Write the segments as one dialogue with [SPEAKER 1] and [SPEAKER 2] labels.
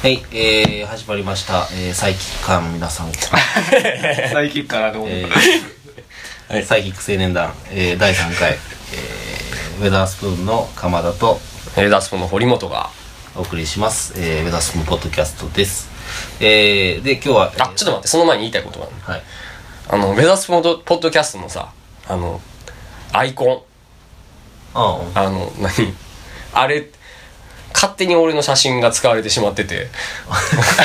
[SPEAKER 1] はい、えー、始まりました、えー、サイキッカーの皆さん、
[SPEAKER 2] サイキックからどう。も、
[SPEAKER 1] えーサイキック青年団、えー、第3回、えー、ウェザースプーンの鎌田と。
[SPEAKER 3] えーダスポの堀本が。
[SPEAKER 1] お送りします、えー、ウェザースプーンポッドキャストです。えー、で、今日は、
[SPEAKER 3] あちょっと待ってその前に言いたいことがある。
[SPEAKER 1] はい。
[SPEAKER 3] あの目指すポッドポッドキャストのさあのアイコ
[SPEAKER 1] あ
[SPEAKER 3] ンあの何？あれ勝手に俺の写真が使われてしまってて。
[SPEAKER 1] あ、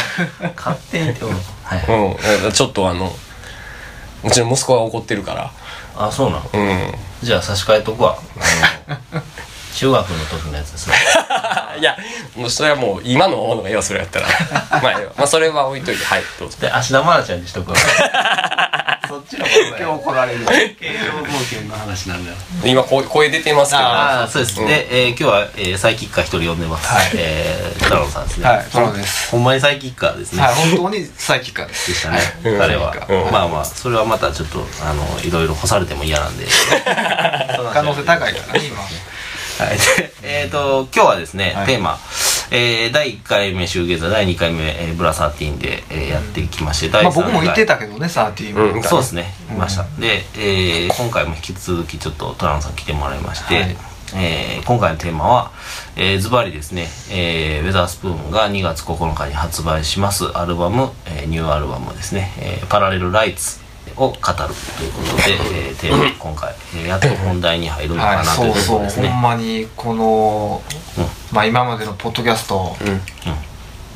[SPEAKER 1] 勝手にってこと。はい。
[SPEAKER 3] うん。ちょっとあのうちの息子が怒ってるから。
[SPEAKER 1] あ、そうなの？
[SPEAKER 3] うん。
[SPEAKER 1] じゃあ差し替えとくわ。中学の時のやつですね。
[SPEAKER 3] いやもうそれはもう今のものが要はそれやったら。まあええわ。まあそれは置いといて。はいどうぞ。
[SPEAKER 1] で、芦田愛菜ちゃんにしとくわ。そっちのことだ
[SPEAKER 2] 今日
[SPEAKER 1] よ。
[SPEAKER 2] 怒られる。
[SPEAKER 1] 慶応冒険の話なんだよ。
[SPEAKER 3] 今声声出てますけど。
[SPEAKER 1] ああ、そうです。
[SPEAKER 3] ん。
[SPEAKER 1] で、えー今日は、えーサイキッカー一人呼んでます。
[SPEAKER 2] はい。
[SPEAKER 1] えー、太郎さんですね。
[SPEAKER 2] はい太郎です。
[SPEAKER 1] ほんまにサイキッカーですね。
[SPEAKER 2] はい本当にサイキックです
[SPEAKER 1] でしたね、
[SPEAKER 3] うん
[SPEAKER 1] 彼は、
[SPEAKER 3] うん。
[SPEAKER 1] まあまあそれはまたちょっとあのいろいろ干されても嫌なんで。
[SPEAKER 2] 可能性高いからね今。
[SPEAKER 1] はい、でえっ、と今日はですね、
[SPEAKER 2] はい。
[SPEAKER 1] テーマ、えー、第1回目シューゲーザー第2回目、えーブラサーティーンで、えーやってきまして第3回。
[SPEAKER 2] まあ僕も言ってたけどねサーティー
[SPEAKER 3] うん
[SPEAKER 2] ン
[SPEAKER 1] そうですね。いました、で、えー今回も引き続きちょっとトランさん来てもらいまして、
[SPEAKER 2] はい。
[SPEAKER 1] えー今回のテーマは、えーズバリですね、えーウェザースプーンが2月9日に発売します。アルバム、えーニューアルバムですね、えーパラレルライツを語るということで、えーテーマ 今回、えーやっと本題に入るのか
[SPEAKER 2] はい
[SPEAKER 1] なという
[SPEAKER 2] そうそうほ
[SPEAKER 1] ところですね、
[SPEAKER 2] んまにこの
[SPEAKER 1] うん
[SPEAKER 2] まあ今までのポッドキャスト。
[SPEAKER 3] うん。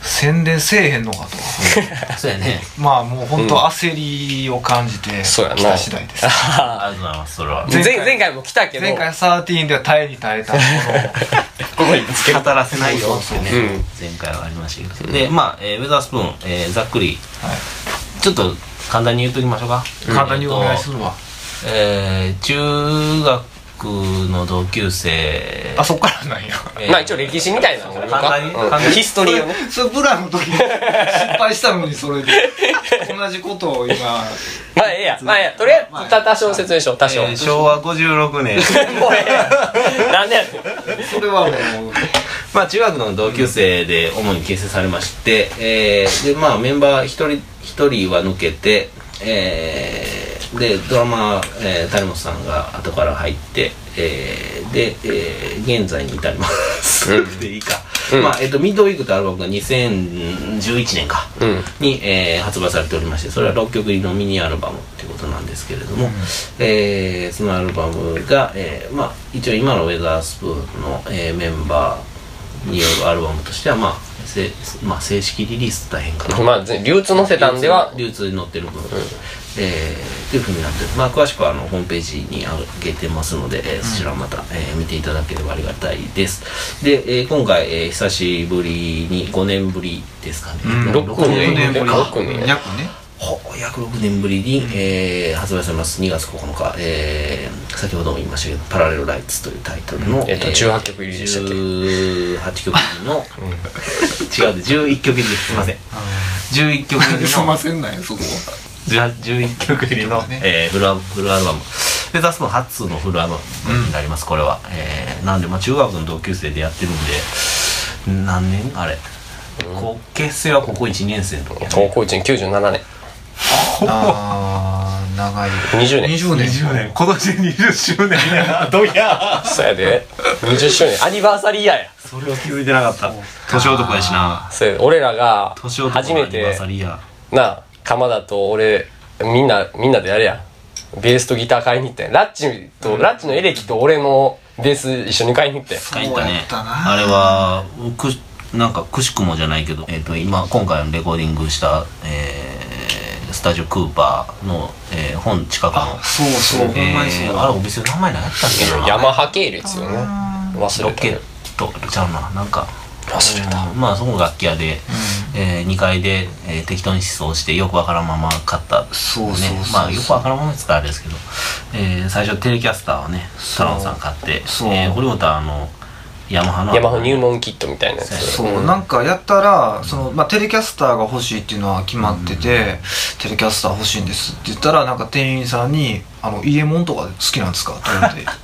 [SPEAKER 2] 宣伝せえへんのかと。
[SPEAKER 1] そうやね。
[SPEAKER 2] まあもう本当焦りを感じて
[SPEAKER 3] そうやな。
[SPEAKER 2] 来た次第です。
[SPEAKER 1] ありがとうございますそれは。
[SPEAKER 3] 前
[SPEAKER 2] 前回
[SPEAKER 3] 前回も来たけど。
[SPEAKER 2] 前回サーティーンでは耐えに耐えたもの
[SPEAKER 3] ここにぶつける。
[SPEAKER 1] 語らせないよ。ってね前回はありましたけど、でまあ、えーウェザースプーン、えーざっくり。
[SPEAKER 2] はい。
[SPEAKER 1] ちょっと簡単に言うときましょうか。
[SPEAKER 2] 簡単にお願いするわ。
[SPEAKER 1] えー中学の同級生。
[SPEAKER 2] あそっからなんや。
[SPEAKER 1] えー
[SPEAKER 3] まあ一応歴史みたいなのを言うか
[SPEAKER 1] 簡単に。
[SPEAKER 3] うん
[SPEAKER 1] 簡単に。
[SPEAKER 3] ヒストリーをね。
[SPEAKER 2] それブラの時に失敗したのにそれで。同じことを今。
[SPEAKER 3] まあええや。まあええや。とりあえず多少説明しよう多少、
[SPEAKER 1] えー昭和56年。
[SPEAKER 3] もうええや。なんでやねん。
[SPEAKER 2] それはもう。
[SPEAKER 1] まあ中学の同級生で主に結成されまして、えーでまあメンバー一人一人は抜けて、えーでドラマー、えー、谷本さんが後から入って、えーで、えー現在に至ります、
[SPEAKER 3] うん。
[SPEAKER 1] でいいか、
[SPEAKER 3] うん。
[SPEAKER 1] まあえっ、とミッドウィークというアルバムが2011年か、
[SPEAKER 3] うん。
[SPEAKER 1] に、えー発売されておりましてそれは6曲入りのミニアルバムっていうことなんですけれども、えーそのアルバムが、えーまあ、一応今のウェザースプーンの、えーメンバーによるアルバムとしては、まあせまあ、正式リリース大変かな、
[SPEAKER 3] まあぜ流通載せたんでは。
[SPEAKER 1] 流通に載ってる分、えーっていうふうになってる。まあ詳しくはあのホームページに上げてますので、えーそちらまた、えー見ていただければありがたいです。で、えー今回、えー久しぶりに5年ぶりですかね、
[SPEAKER 2] うん。
[SPEAKER 3] 六
[SPEAKER 1] 六
[SPEAKER 3] 年
[SPEAKER 2] 6年ぶり。
[SPEAKER 3] 六年。
[SPEAKER 2] 約ね
[SPEAKER 1] ほ約6年ぶりに、えー発売されます。2月9日、えー先ほども言いましたけど「パラレルライツ」というタイトルの、
[SPEAKER 3] えっと18曲入りでしたっけ
[SPEAKER 1] ？18曲入りの、違うで11曲入り。ですすいません。11曲入りの。
[SPEAKER 2] すいませんなんやそこは。
[SPEAKER 1] 11曲入りの、
[SPEAKER 2] ね。
[SPEAKER 1] えーフルアフルアルバム。でザスの初のフルアルバムになります、これは、えーなんで、まあ、中学の同級生でやってるんで何年？あれ、こう結成はここ1年生の時やね。
[SPEAKER 3] 高校1年97年
[SPEAKER 2] あー長い。
[SPEAKER 3] 20年。
[SPEAKER 2] 20年。
[SPEAKER 1] 20年。今年で20周年や どや。
[SPEAKER 3] そうやで。20周年。アニバーサリーイヤーや。
[SPEAKER 1] それを気づいてなかった。年男やしな。
[SPEAKER 3] そうや。俺らが
[SPEAKER 1] 年男
[SPEAKER 3] 初め
[SPEAKER 1] のアニバー
[SPEAKER 3] て
[SPEAKER 1] サリーや。
[SPEAKER 3] なあ鎌田と俺みんなみんなでやれやベースとギター買いに行ったん。やラッチと、ラッチのエレキと俺のベース一緒に買いに行ったん。や
[SPEAKER 1] 書いた
[SPEAKER 2] そうや
[SPEAKER 1] ね
[SPEAKER 2] ったな。
[SPEAKER 1] あれはくなんかくしくもじゃないけど、えー、と今今回のレコーディングした、えースタジオクーパーの、えー本近くの。
[SPEAKER 2] そうそうほんまにそ
[SPEAKER 1] あれお店の名前何やったっけな。
[SPEAKER 3] ヤマハ系列よね。忘
[SPEAKER 1] ロケ
[SPEAKER 3] れたね
[SPEAKER 1] ットちゃうな。なんか
[SPEAKER 3] 忘れた。
[SPEAKER 1] うんまあそこ楽器屋で、え2階で、えー適当に思想してよくわからんまま買った。
[SPEAKER 2] そう
[SPEAKER 1] ね。まあよくわからんままですからあれですけど、えー最初テレキャスターをね太郎さん買って
[SPEAKER 2] そう。
[SPEAKER 1] えー堀本はあのヤマハの。
[SPEAKER 3] ヤマハ入門キットみたいなやつ。
[SPEAKER 2] そうなんかやったらその、まあ、テレキャスターが欲しいっていうのは決まってて、テレキャスター欲しいんですって言ったらなんか店員さんに「あの家門とか好きなんですか?」って言われて。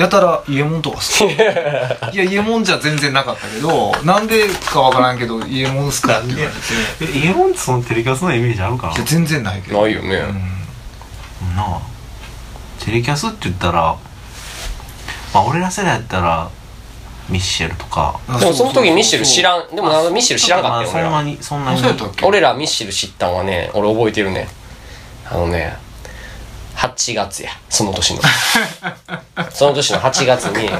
[SPEAKER 2] やたらイエモンとか好き。いやイエモンじゃ全然なかったけどなんでかわからんけどイエモンっすかって言われて。
[SPEAKER 1] えイエモンってそのテレキャスのイメージあるかな？い
[SPEAKER 2] や全然ないけど。
[SPEAKER 3] ないよね、
[SPEAKER 1] なあ。テレキャスって言ったらまあ俺ら世代やったらミッシェルとか。
[SPEAKER 3] でもその時ミッシェル知
[SPEAKER 2] ん。
[SPEAKER 3] らんでもミッシェル知らんかったよ俺ら
[SPEAKER 1] まあそんなに
[SPEAKER 3] 俺らミッシェル知ったんはね俺覚えてるね。あのね8月やその年の。その年の8月に。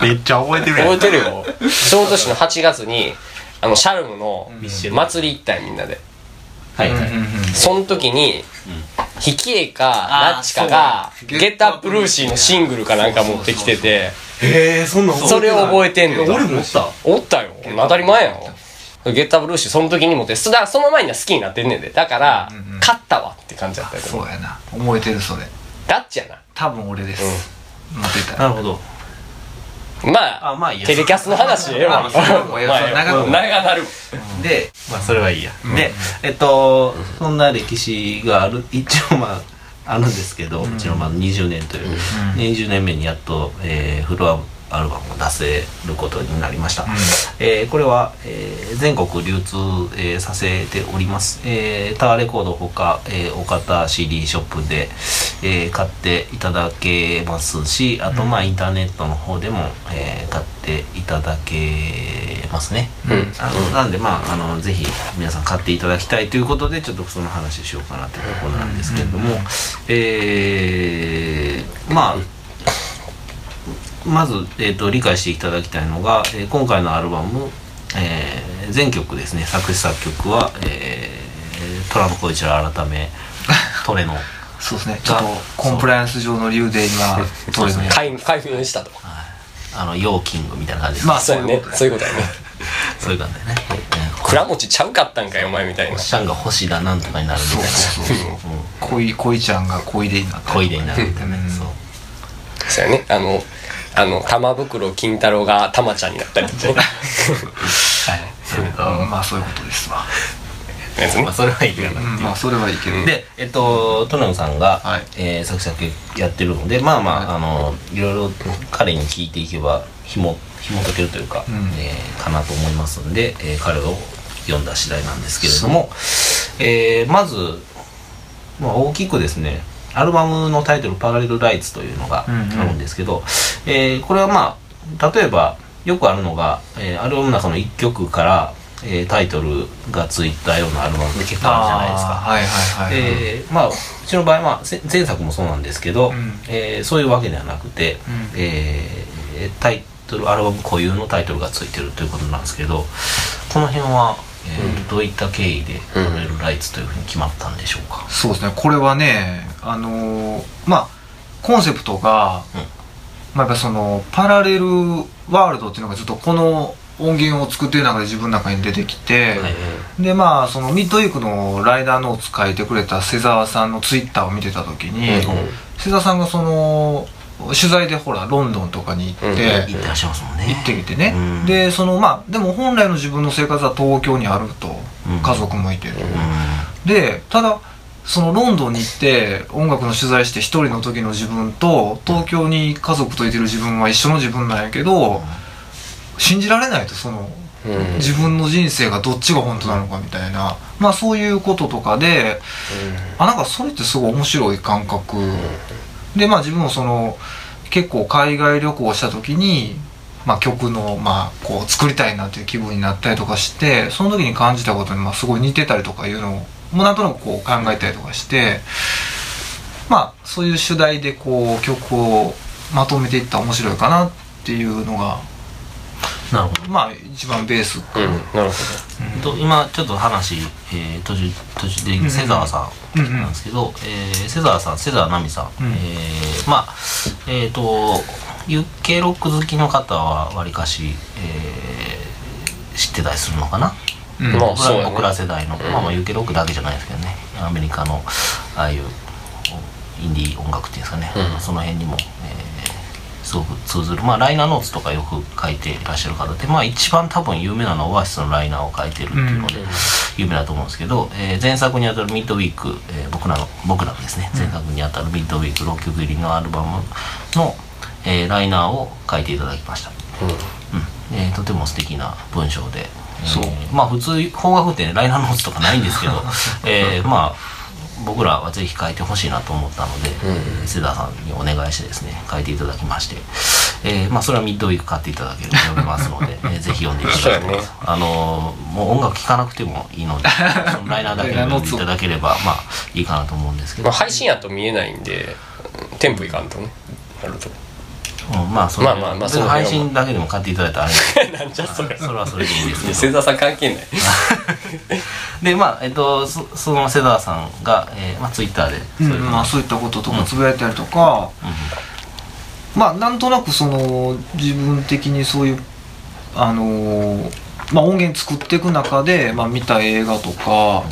[SPEAKER 1] めっちゃ覚えてるやん。
[SPEAKER 3] 覚えてるよ。その年の8月にあのシャルムの
[SPEAKER 1] ミッシェル。
[SPEAKER 3] 祭り行ったよみんなで。
[SPEAKER 4] はいはい、
[SPEAKER 2] うんうんうん。
[SPEAKER 3] その時に、ヒキエかラッチカが Get Up Lucy のシングルかなんか持ってきてて
[SPEAKER 1] へえそんなん
[SPEAKER 3] それを覚えてんねん。
[SPEAKER 1] 俺もおった。
[SPEAKER 3] おったよ。当たり前やん。 Get Up Lucy その時に持ってそだからその前には好きになってんねんで。だから、
[SPEAKER 2] うんうん
[SPEAKER 3] 勝ったわって感じだったよ。
[SPEAKER 2] そうやな。覚えてるそれ。
[SPEAKER 3] ラッチやな。
[SPEAKER 2] 多分俺です、持ってた。
[SPEAKER 1] なるほど。
[SPEAKER 3] まあ
[SPEAKER 1] あまあ
[SPEAKER 3] テレキャスの話ええわ。
[SPEAKER 2] 長く
[SPEAKER 3] 長なる。
[SPEAKER 1] でまあそれはいいや、
[SPEAKER 2] ん。
[SPEAKER 1] でえっとそんな歴史がある。一応まああるんですけど、うちのまあ20年という、20年目にやっと、えーフルアルバムを出せることになりました、えーこれは、えー全国流通、えーさせております、えータワーレコードほか、えー、お方 CD ショップで、えー買っていただけますしあとまあインターネットの方でも、えー買っていただけますね、
[SPEAKER 3] うん。
[SPEAKER 1] あのなんでまああのぜひ皆さん買っていただきたいということでちょっとその話をしようかなというところなんですけれども、えーまあまず、えー、と理解していただきたいのが、えー今回のアルバム、えー全曲ですね。作詞作曲は、えー、トランプ小一郎改め トレノ。
[SPEAKER 2] そうですね。ちょっとコンプライアンス上の理由で今
[SPEAKER 1] そうですね。
[SPEAKER 3] 解解明したと。
[SPEAKER 1] あのヨーキングみたいな感じです、
[SPEAKER 2] まあ
[SPEAKER 3] そうやねそういうことやね。
[SPEAKER 1] そういう感じでね、えー
[SPEAKER 3] 倉持ちちゃうかったんかよお前みたいな。
[SPEAKER 1] シャンが星だなんとかになるみたいな。
[SPEAKER 2] そうそうそう恋恋ちゃんが恋でになった
[SPEAKER 1] 恋でになるみたいな、
[SPEAKER 2] うん。
[SPEAKER 1] そう。
[SPEAKER 3] そうやね。あのあの玉袋金太郎が玉ちゃんになったりとか。ね
[SPEAKER 2] うんまあそういうことですわ。
[SPEAKER 1] まあそれはいいかなっていう。
[SPEAKER 2] うんまあそれはいいけど。
[SPEAKER 1] で、えっと、トナムさんが、
[SPEAKER 2] はい。
[SPEAKER 1] えー作詞作曲やってるので、まあまあ、あの、いろいろ彼に聞いていけば、ひも、紐解けるというか、
[SPEAKER 2] うん。
[SPEAKER 1] えーかなと思いますんで、えー彼を読んだ次第なんですけれども、えーまず、まあ、大きくですね、アルバムのタイトル、パラレルライツというのがあ
[SPEAKER 2] うんうん。
[SPEAKER 1] るんですけど、えーこれはまあ、例えば、よくあるのが、えーアルバムの中の1曲から、えータイトルがついたようなアルバムって結構あるじゃないですか。
[SPEAKER 2] はいはいはい、
[SPEAKER 1] えーまあうちの場合はせ前作もそうなんですけど、
[SPEAKER 2] うん。
[SPEAKER 1] えーそういうわけではなくて、
[SPEAKER 2] うん。
[SPEAKER 1] えータイトルアルバム固有のタイトルがついてるということなんですけどこの辺は、えーどういった経緯で「パラレルライツ」というふうに決まったんでしょうか、
[SPEAKER 2] そうですね。これはねあのーまあコンセプトが、
[SPEAKER 1] うん。
[SPEAKER 2] まあ、やっぱそのパラレルワールドっていうのがずっとこの音源を作ってる中で自分の中に出てきて、
[SPEAKER 1] はい
[SPEAKER 2] でまあそのミッドウィークのライダーノーツ書いてくれた瀬沢さんのツイッターを見てた時に、
[SPEAKER 3] うん。
[SPEAKER 2] 瀬沢さんがその取材でほらロンドンとかに行って、
[SPEAKER 3] うん。
[SPEAKER 1] 行ってらっしゃいますもんね。
[SPEAKER 2] 行ってきてね、
[SPEAKER 1] うん。
[SPEAKER 2] でそのまあでも本来の自分の生活は東京にあると、
[SPEAKER 1] うん。
[SPEAKER 2] 家族もいてる、
[SPEAKER 1] う
[SPEAKER 2] でただそのロンドンに行って音楽の取材して一人の時の自分と東京に家族といてる自分は一緒の自分なんやけど信じられないとその
[SPEAKER 3] うん。
[SPEAKER 2] 自分の人生がどっちが本当なのかみたいな。まあそういうこととかであなんかそれってすごい面白い感覚でまあ自分もその結構海外旅行した時に、まあ、曲のまあこう作りたいなっていう気分になったりとかしてその時に感じたことにまあすごい似てたりとかいうのをもうなんとなくこう考えたりとかしてまあそういう主題でこう曲をまとめていったら面白いかなっていうのが
[SPEAKER 1] なるほど。
[SPEAKER 2] まあ一番ベース。か
[SPEAKER 3] うんなるほ
[SPEAKER 1] と今ちょっと話、えー途中途中で瀬沢さん
[SPEAKER 2] うんうん。
[SPEAKER 1] なんですけど、えー瀬沢さん瀬沢奈美さん、
[SPEAKER 2] うん。
[SPEAKER 1] えーまあえっ、とユッケロック好きの方はわりかし、えー知ってたりするのかな？
[SPEAKER 2] うん。
[SPEAKER 3] まあ
[SPEAKER 1] 僕ら
[SPEAKER 3] ね
[SPEAKER 1] 僕ら世代の、まあまあユッケロックだけじゃないですけどね。アメリカのああいうインディー音楽っていうんですかね、
[SPEAKER 3] うん。
[SPEAKER 1] その辺にも、えーすごく通ずる。まあライナーノーツとかよく書いていらっしゃる方でまあ一番多分有名なのはオアシスのライナーを書いてるっていうので、有名だと思うんですけど、えー前作にあたるミッドウィーク、えー僕らの僕らのですね前作にあたるミッドウィーク6曲入りのアルバムの、えーライナーを書いていただきました、うん。えーとても素敵な文章で、
[SPEAKER 2] そう。
[SPEAKER 1] えーまあ普通邦楽ってねライナーノーツとかないんですけど、えーまあ僕らはぜひ書いてほしいなと思ったので、瀬田さんにお願いしてですね書いていただきまして、えーまあそれはミッドウィーク買っていただければ読めますので、えーぜひ読んでいただきたいと思います、あのーもう音楽聴かなくてもいいのでその ライナーだけ読んでいただければまあいいかなと思うんですけど、
[SPEAKER 3] まあ、配信やと見えないんでテンポいかんとねなると。
[SPEAKER 1] うん、まあそれ。
[SPEAKER 3] まあまあまあその辺は
[SPEAKER 1] 配信だけでも買っていただいたらあれなんで
[SPEAKER 3] なんじゃそれ。
[SPEAKER 1] それはそれでいいんですけど
[SPEAKER 3] さん関係ない。
[SPEAKER 1] でまあえっとそその瀬川さんが、えーまあ、ツイッターで
[SPEAKER 2] うん。
[SPEAKER 1] そういう。
[SPEAKER 2] まあ、そういったこととかつぶやいたりとか、まあなんとなくその自分的にそういうあのーまあ音源作っていく中で、まあ、見た映画とか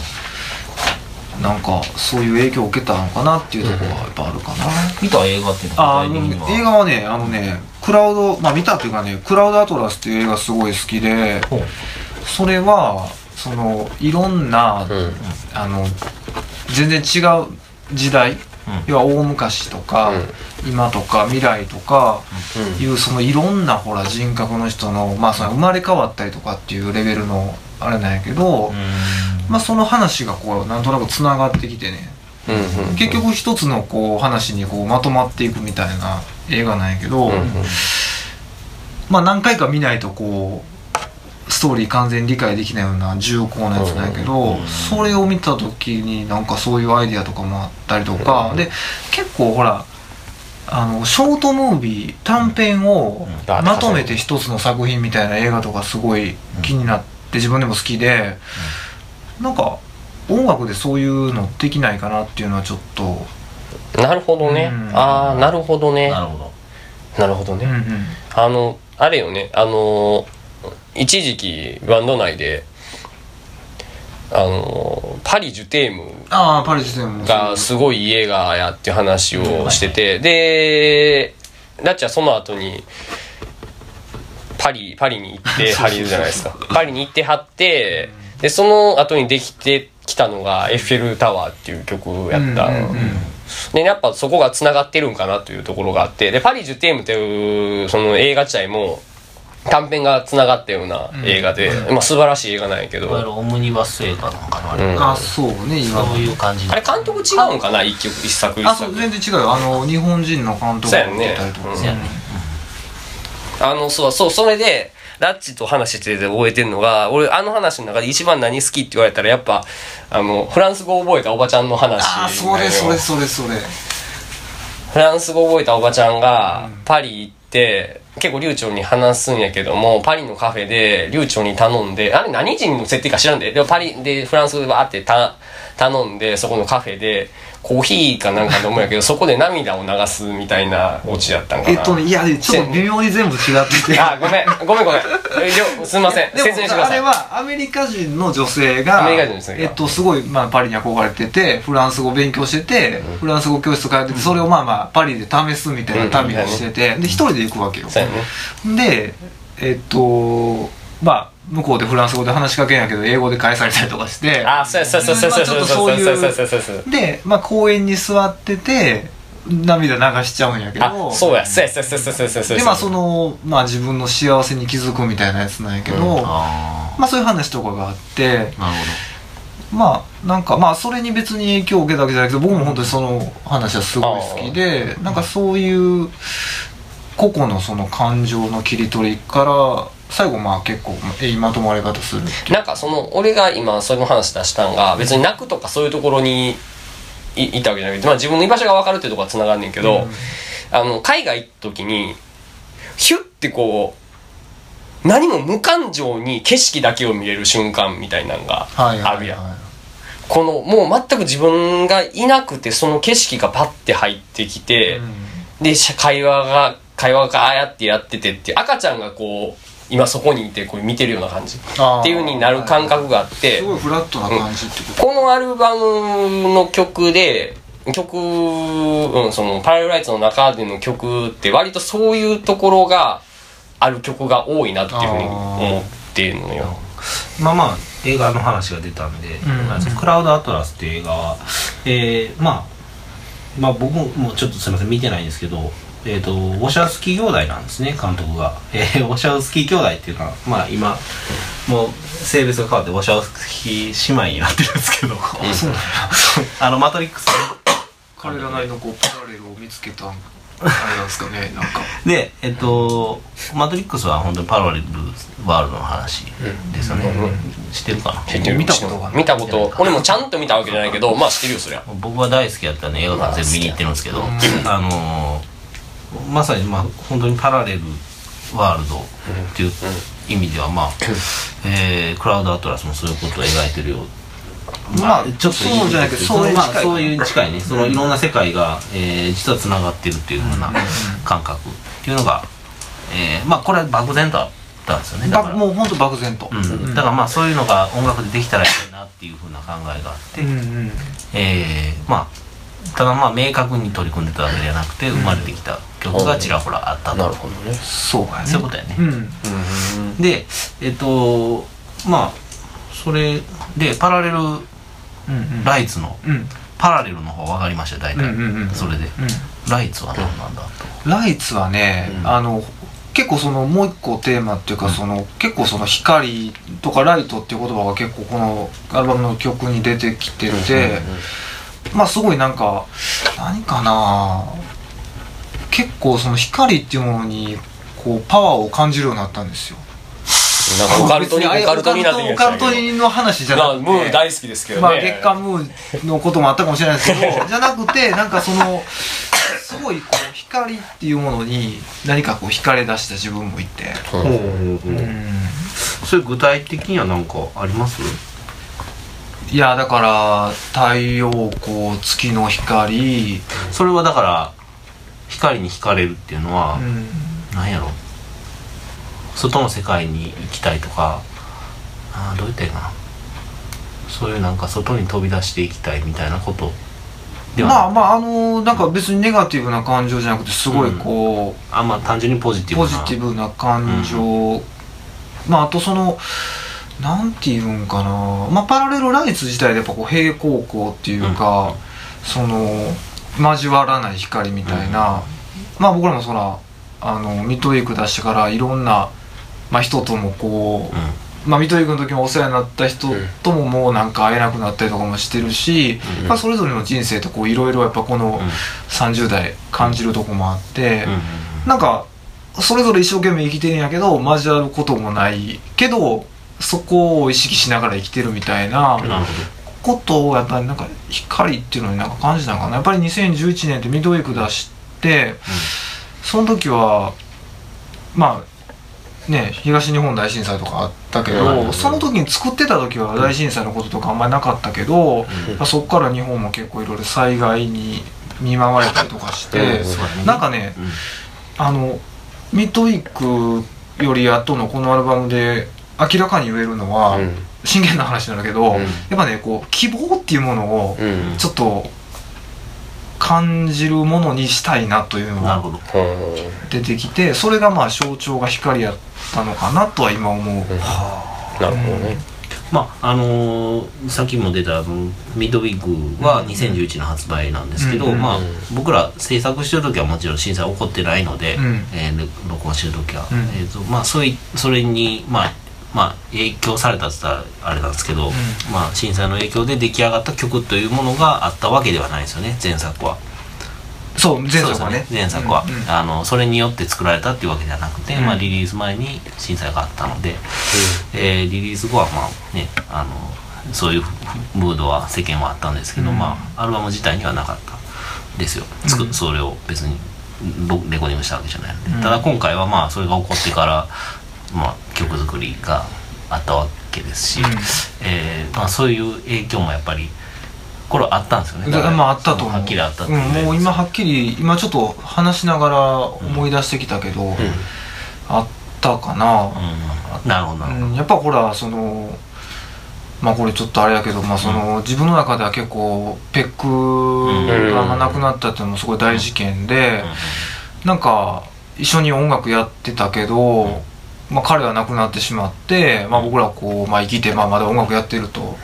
[SPEAKER 2] なんかそういう影響を受けたのかなっていうところはやっぱあるかな、
[SPEAKER 1] 見た映画っていうの
[SPEAKER 2] あ
[SPEAKER 1] は具体的には。
[SPEAKER 2] 映画はねあのねクラウドまあ見たっていうかねクラウドアトラスっていう映画すごい好きでそれはそのいろんな、
[SPEAKER 3] うん。
[SPEAKER 2] あの全然違う時代、要は大昔とか、今とか未来とかいうそのいろんなほら人格の人のまあその生まれ変わったりとかっていうレベルのあれなんやけど、まあその話がこうなんとなくつながってきてね。
[SPEAKER 3] うんうん
[SPEAKER 2] 結局一つのこう話にこうまとまっていくみたいな映画なんやけど、
[SPEAKER 3] うんうん。
[SPEAKER 2] まあ何回か見ないとこうストーリー完全に理解できないような重厚なやつなんやけど、それを見た時になんかそういうアイディアとかもあったりとか、で結構ほらあのショートムービー短編をまとめて一つの作品みたいな映画とかすごい気になって自分でも好きで、なんか音楽でそういうのできないかなっていうのはちょっと、
[SPEAKER 3] なるほどね。
[SPEAKER 2] うん。
[SPEAKER 3] ああなるほどね。
[SPEAKER 1] なるほど。
[SPEAKER 3] なるほどね。
[SPEAKER 2] うんうん、
[SPEAKER 3] あのあれよね。あの一時期バンド内であのパリ・ジュテーム
[SPEAKER 2] ああパリジュテンも
[SPEAKER 3] がすごいいい映画やっていう話をしてて、でラッチはその後にパリパリに行って はりるじゃないですか。パリに行ってはってでその後にできてきたのが「エッフェルタワー」っていう曲やった、
[SPEAKER 2] うんうんうん。
[SPEAKER 3] でやっぱそこがつながってるんかなというところがあってでパリ・ジュテームっていうその映画自体も短編がつながったような映画で、まあ素晴らしい映画なんやけど。
[SPEAKER 1] いわゆるオムニバス映画なんかなあれ、
[SPEAKER 3] うん。
[SPEAKER 2] あそうね今。
[SPEAKER 1] そういう感じ。
[SPEAKER 3] あれ監督違うんかな？一曲一作一
[SPEAKER 2] あそう
[SPEAKER 3] 作
[SPEAKER 2] 全然違うよ。あの日本人の監督が出たりとか。
[SPEAKER 3] そう
[SPEAKER 1] そうやね
[SPEAKER 3] あの、そう、そう、それで、ラッチと話してて覚えてるのが、俺、あの話の中で一番何好きって言われたら、やっぱ、あの、フランス語を覚えたおばちゃんの話
[SPEAKER 2] ああそれそれそれそれ。
[SPEAKER 3] フランス語を覚えたおばちゃんが、パリ行って、結構流暢に話すんやけども、パリのカフェで流暢に頼んで、あれ何人の設定か知らんで、でもパリでフランス語でバーってた頼んで、そこのカフェで、コーヒーかなんか飲むんやけど、そこで涙を流すみたいなオチやったんかな。
[SPEAKER 2] えっとねいやちょっと微妙に全部違ってて
[SPEAKER 3] あ、ごめん、ごめんごめん。すみません。
[SPEAKER 2] でも
[SPEAKER 3] 説明してください。
[SPEAKER 2] あれはアメリカ人の女性が
[SPEAKER 3] アメリカ人の女性が
[SPEAKER 2] えっと、すごい、まあ、パリに憧れててフランス語勉強してて、フランス語教室通っててそれをまあまあパリで試すみたいな旅をしてて、で一人で行くわけよ
[SPEAKER 3] ね。
[SPEAKER 2] でえっとまあ向こうでフランス語で話しかけんやけど英語で返されたりとかして。
[SPEAKER 3] あ、そうやそうそうそうそうそうそうそうそうそうそうそう。
[SPEAKER 2] で、まあ、公園に座ってて涙流しちゃうんやけ
[SPEAKER 3] あ、
[SPEAKER 2] ど
[SPEAKER 3] そうや、そうやそうやそうやそうやそうやそうや。
[SPEAKER 2] でまあその、まあ、自分の幸せに気づくみたいなやつなんやけど、
[SPEAKER 1] あ
[SPEAKER 2] まあそういう話とかがあって。
[SPEAKER 1] あなるほ
[SPEAKER 2] まあなんかまあそれに別に影響を受けたわけじゃないけど僕も本当にその話はすごい好きでなんかそういう個々のその感情の切り取りから最後まあ結構えいまとまり方する
[SPEAKER 3] なんかその、俺が今その話出したんが、別に泣くとかそういうところにいいたわけじゃなくて、まあ自分の居場所が分かるっていうところは繋がんねんけど、あの、海外行った時に、ヒュッてこう、何も無感情に景色だけを見れる瞬間みたいなのが
[SPEAKER 2] はいはい
[SPEAKER 3] あるやん。この、もう全く自分がいなくて、その景色がパッて入ってきて、で、し会話が、会話がああやってやっててって、赤ちゃんがこう、今そこにいてこう見てるような感じ。っていう風になる感覚があって。
[SPEAKER 2] す、ごいフラットな感じってこと、
[SPEAKER 3] このアルバムの曲で、曲、うん、その、パラレルライツの中での曲って割とそういうところがある曲が多いなっていうふうに思ってるのよ。
[SPEAKER 1] どまあまあ映画の話が出たんで、
[SPEAKER 2] ん。
[SPEAKER 1] まあクラウドアトラスっていう映画は、えーまあまあ僕もちょっとすみません見てないんですけど、ええー、とウォシャウスキー兄弟なんですね監督が、えー、ウォシャウスキー兄弟っていうのはまあ今もう性別が変わってウォシャウスキー姉妹になってるんですけど。
[SPEAKER 2] あそうなんや。
[SPEAKER 1] あのマトリックス
[SPEAKER 2] 彼らなりのこうパラレルを見つけたあれなんですかねなんか。
[SPEAKER 1] でえっ、とマトリックスは本当にパラレルワールドの話ですよね、知ってるかな？
[SPEAKER 3] 知ってる
[SPEAKER 2] 見たこと
[SPEAKER 3] 見たこと。俺もちゃんと見たわけじゃないけどまあ知ってるよそりゃ。
[SPEAKER 1] 僕は大好きやったんで映画館全部見に行ってるんですけど、あのーまさにまあ本当にパラレルワールドっていう意味ではまあ、えークラウドアトラスもそういうことを描いてるよう
[SPEAKER 2] まあ
[SPEAKER 1] ちょっと
[SPEAKER 2] そうじゃないけど
[SPEAKER 1] そのまあ
[SPEAKER 2] そういう近い
[SPEAKER 1] そういう近いね。そのいろんな世界が、えー実はつながってるっていうふうな感覚っていうのが、えーまあこれは漠然とあったんですよね。だから
[SPEAKER 2] ばもう本当漠然と。
[SPEAKER 1] うん、だからまあそういうのが音楽でできたらいいなっていうふうな考えがあって、
[SPEAKER 2] う
[SPEAKER 1] えーまあただまあ明確に取り組んでたわけではなくて生まれてきた曲がちらほらあったと、
[SPEAKER 3] なるほどね。
[SPEAKER 2] そうやね。
[SPEAKER 1] そういうことやね、
[SPEAKER 2] うん。
[SPEAKER 1] でえっ、とまあそれでパラレル
[SPEAKER 2] うんうん。
[SPEAKER 1] ライツの
[SPEAKER 2] うん。
[SPEAKER 1] パラレルの方分かりました大体、
[SPEAKER 2] うんうんうん
[SPEAKER 1] それで、
[SPEAKER 2] う
[SPEAKER 1] ライツは何なんだと。
[SPEAKER 2] んライツはね、
[SPEAKER 3] うん。
[SPEAKER 2] あの結構そのもう一個テーマっていうかその、結構その光とかライトっていう言葉が結構このアルバムの曲に出てきてて、まあすごいなんか何かな結構その光っていうものにこうパワーを感じるようになったんですよ。
[SPEAKER 3] なんかオカルトにオ
[SPEAKER 2] 別
[SPEAKER 3] カルトになってき
[SPEAKER 2] オカルトの話じゃなくて。
[SPEAKER 3] ムー大好きですけどね。
[SPEAKER 2] まあ月刊ムーのこともあったかもしれないですけどじゃなくてなんかそのすごいこう光っていうものに何かこう惹かれ出した自分もいて、
[SPEAKER 3] うん
[SPEAKER 2] うん、
[SPEAKER 1] それ具体的には何かあります？
[SPEAKER 2] いやだから太陽光月の光、
[SPEAKER 1] それはだから光に惹かれるっていうのは、
[SPEAKER 2] うん、
[SPEAKER 1] なんやろ。外の世界に行きたいとかあーどう言ったらいいかな。そういうなんか外に飛び出していきたいみたいなこと
[SPEAKER 2] まあまああのなんか別にネガティブな感情じゃなくてすごいこう、
[SPEAKER 1] あん。ま単純にポジティブ
[SPEAKER 2] ポ
[SPEAKER 1] な
[SPEAKER 2] ジティブな感情、まああとそのなんていうんかな。まあパラレルライツ自体でやっぱこう平行光っていうか、その交わらない光みたいな、まあ僕らもそらあのミッドウィーク出してからいろんな、まあ、人ともこう、まあ、ミッドウィークの時もお世話になった人とももうなんか会えなくなったりとかもしてるし、
[SPEAKER 3] うん。
[SPEAKER 2] まあ、それぞれの人生とこういろいろやっぱこの
[SPEAKER 1] うん。うん
[SPEAKER 2] 30代感じるとこもあって、
[SPEAKER 1] うん。うん。
[SPEAKER 2] なんかそれぞれ一生懸命生きてるんやけど交わることもないけどそこを意識しながら生きてるみたいなことをやっぱりなんか光っていうのになんか感じたのかな。やっぱり2011年ってミッドウィーク出して、その時はまあね東日本大震災とかあったけど、
[SPEAKER 1] うん
[SPEAKER 2] その時に作ってた時は大震災のこととかあんまりなかったけど、
[SPEAKER 3] うん。
[SPEAKER 2] まあそこから日本も結構いろいろ災害に見舞われたりとかして、
[SPEAKER 3] う
[SPEAKER 2] なんかね
[SPEAKER 1] うん。
[SPEAKER 2] あのミッドウィークより後のこのアルバムで明らかに言えるのは、
[SPEAKER 3] うん。
[SPEAKER 2] 真剣な話なんだけど、
[SPEAKER 3] うん。
[SPEAKER 2] やっぱねこう希望っていうものを
[SPEAKER 3] うん。
[SPEAKER 2] ちょっと感じるものにしたいなというのが
[SPEAKER 1] なるほど。
[SPEAKER 2] 出てきてそれがまあ象徴が光やったのかなとは今思う、
[SPEAKER 3] なるほどね。
[SPEAKER 1] まああのーさっきも出たあのミッドウィークは2011の発売なんですけど、
[SPEAKER 2] うん。
[SPEAKER 1] まあ
[SPEAKER 3] うん
[SPEAKER 1] 僕ら制作してる時はもちろん震災起こってないので、
[SPEAKER 2] うん。
[SPEAKER 1] えー録録音してる時は、
[SPEAKER 2] うん。
[SPEAKER 1] えーとまあ、そういそれにまあまあ影響されたって言ったらあれなんですけど、まあ、震災の影響で出来上がった曲というものがあったわけではないですよね前作は。
[SPEAKER 2] そう前作はね。
[SPEAKER 1] そうですよ前作は、
[SPEAKER 2] うんうん
[SPEAKER 1] あのそれによって作られたっていうわけじゃなくて、
[SPEAKER 2] うん。
[SPEAKER 1] まあ、リリース前に震災があったので、えーリリース後はまあねあのそういうムードは世間はあったんですけど、
[SPEAKER 2] うん。
[SPEAKER 1] まあアルバム自体にはなかったですよ、それを別にロレコーディングしたわけじゃないので、
[SPEAKER 2] うん。
[SPEAKER 1] ただ今回はまあそれが起こってから、まあ、曲作りがあったわけですし、
[SPEAKER 2] うん。
[SPEAKER 1] えーまあ、そういう影響もやっぱりこれはあったんですよね。
[SPEAKER 2] だからまああったと思う。
[SPEAKER 1] はっきりあったって
[SPEAKER 2] う。ん、
[SPEAKER 1] ね
[SPEAKER 2] もう今はっきり今ちょっと話しながら思い出してきたけど、あったかな、
[SPEAKER 1] うん、なるほどなるほど、
[SPEAKER 2] うん、やっぱほらそのまあこれちょっとあれやけど、まあ、その自分の中では結構ペックがまあなくなったっていうのもすごい大事件で、なんか一緒に音楽やってたけど、まあ、彼は亡くなってしまって、まあ、僕らこう、まあ、生きて、まあ、まだ音楽やってると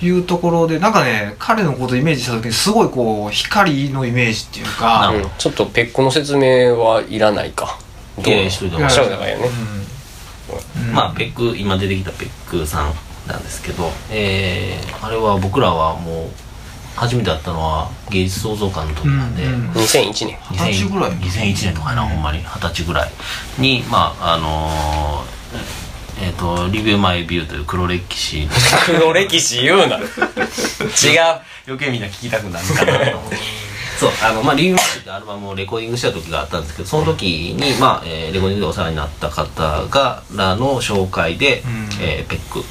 [SPEAKER 2] いうところでなんかね彼のことをイメージした時にすごいこう光のイメージっていう
[SPEAKER 1] な
[SPEAKER 2] か
[SPEAKER 1] る
[SPEAKER 3] うん。ちょっとペッコの説明はいらないか。どう
[SPEAKER 1] いやいやしといた方がいい
[SPEAKER 3] しといた方がいいよね。
[SPEAKER 2] うん。
[SPEAKER 1] まあペック今出てきたペックさんなんですけど、えー、あれは僕らはもう初めて会ったのは芸術創造館の時なんで、
[SPEAKER 2] うんうん。
[SPEAKER 3] 2001年。
[SPEAKER 2] 二十歳ぐらい
[SPEAKER 1] 2001年。とかな、ほんまに。二十歳ぐらい。にまああのーえっ、と「リビューマイビュー」という黒歴史
[SPEAKER 3] 黒歴史言うな。違う。
[SPEAKER 1] 余計みんな聞きたくなるかなと思って。そうあのまあリビューマイビューってアルバムをレコーディングした時があったんですけどその時にまあ、えーレコーディングでお世話になった方がらの紹介で、
[SPEAKER 2] うん。
[SPEAKER 1] えーペック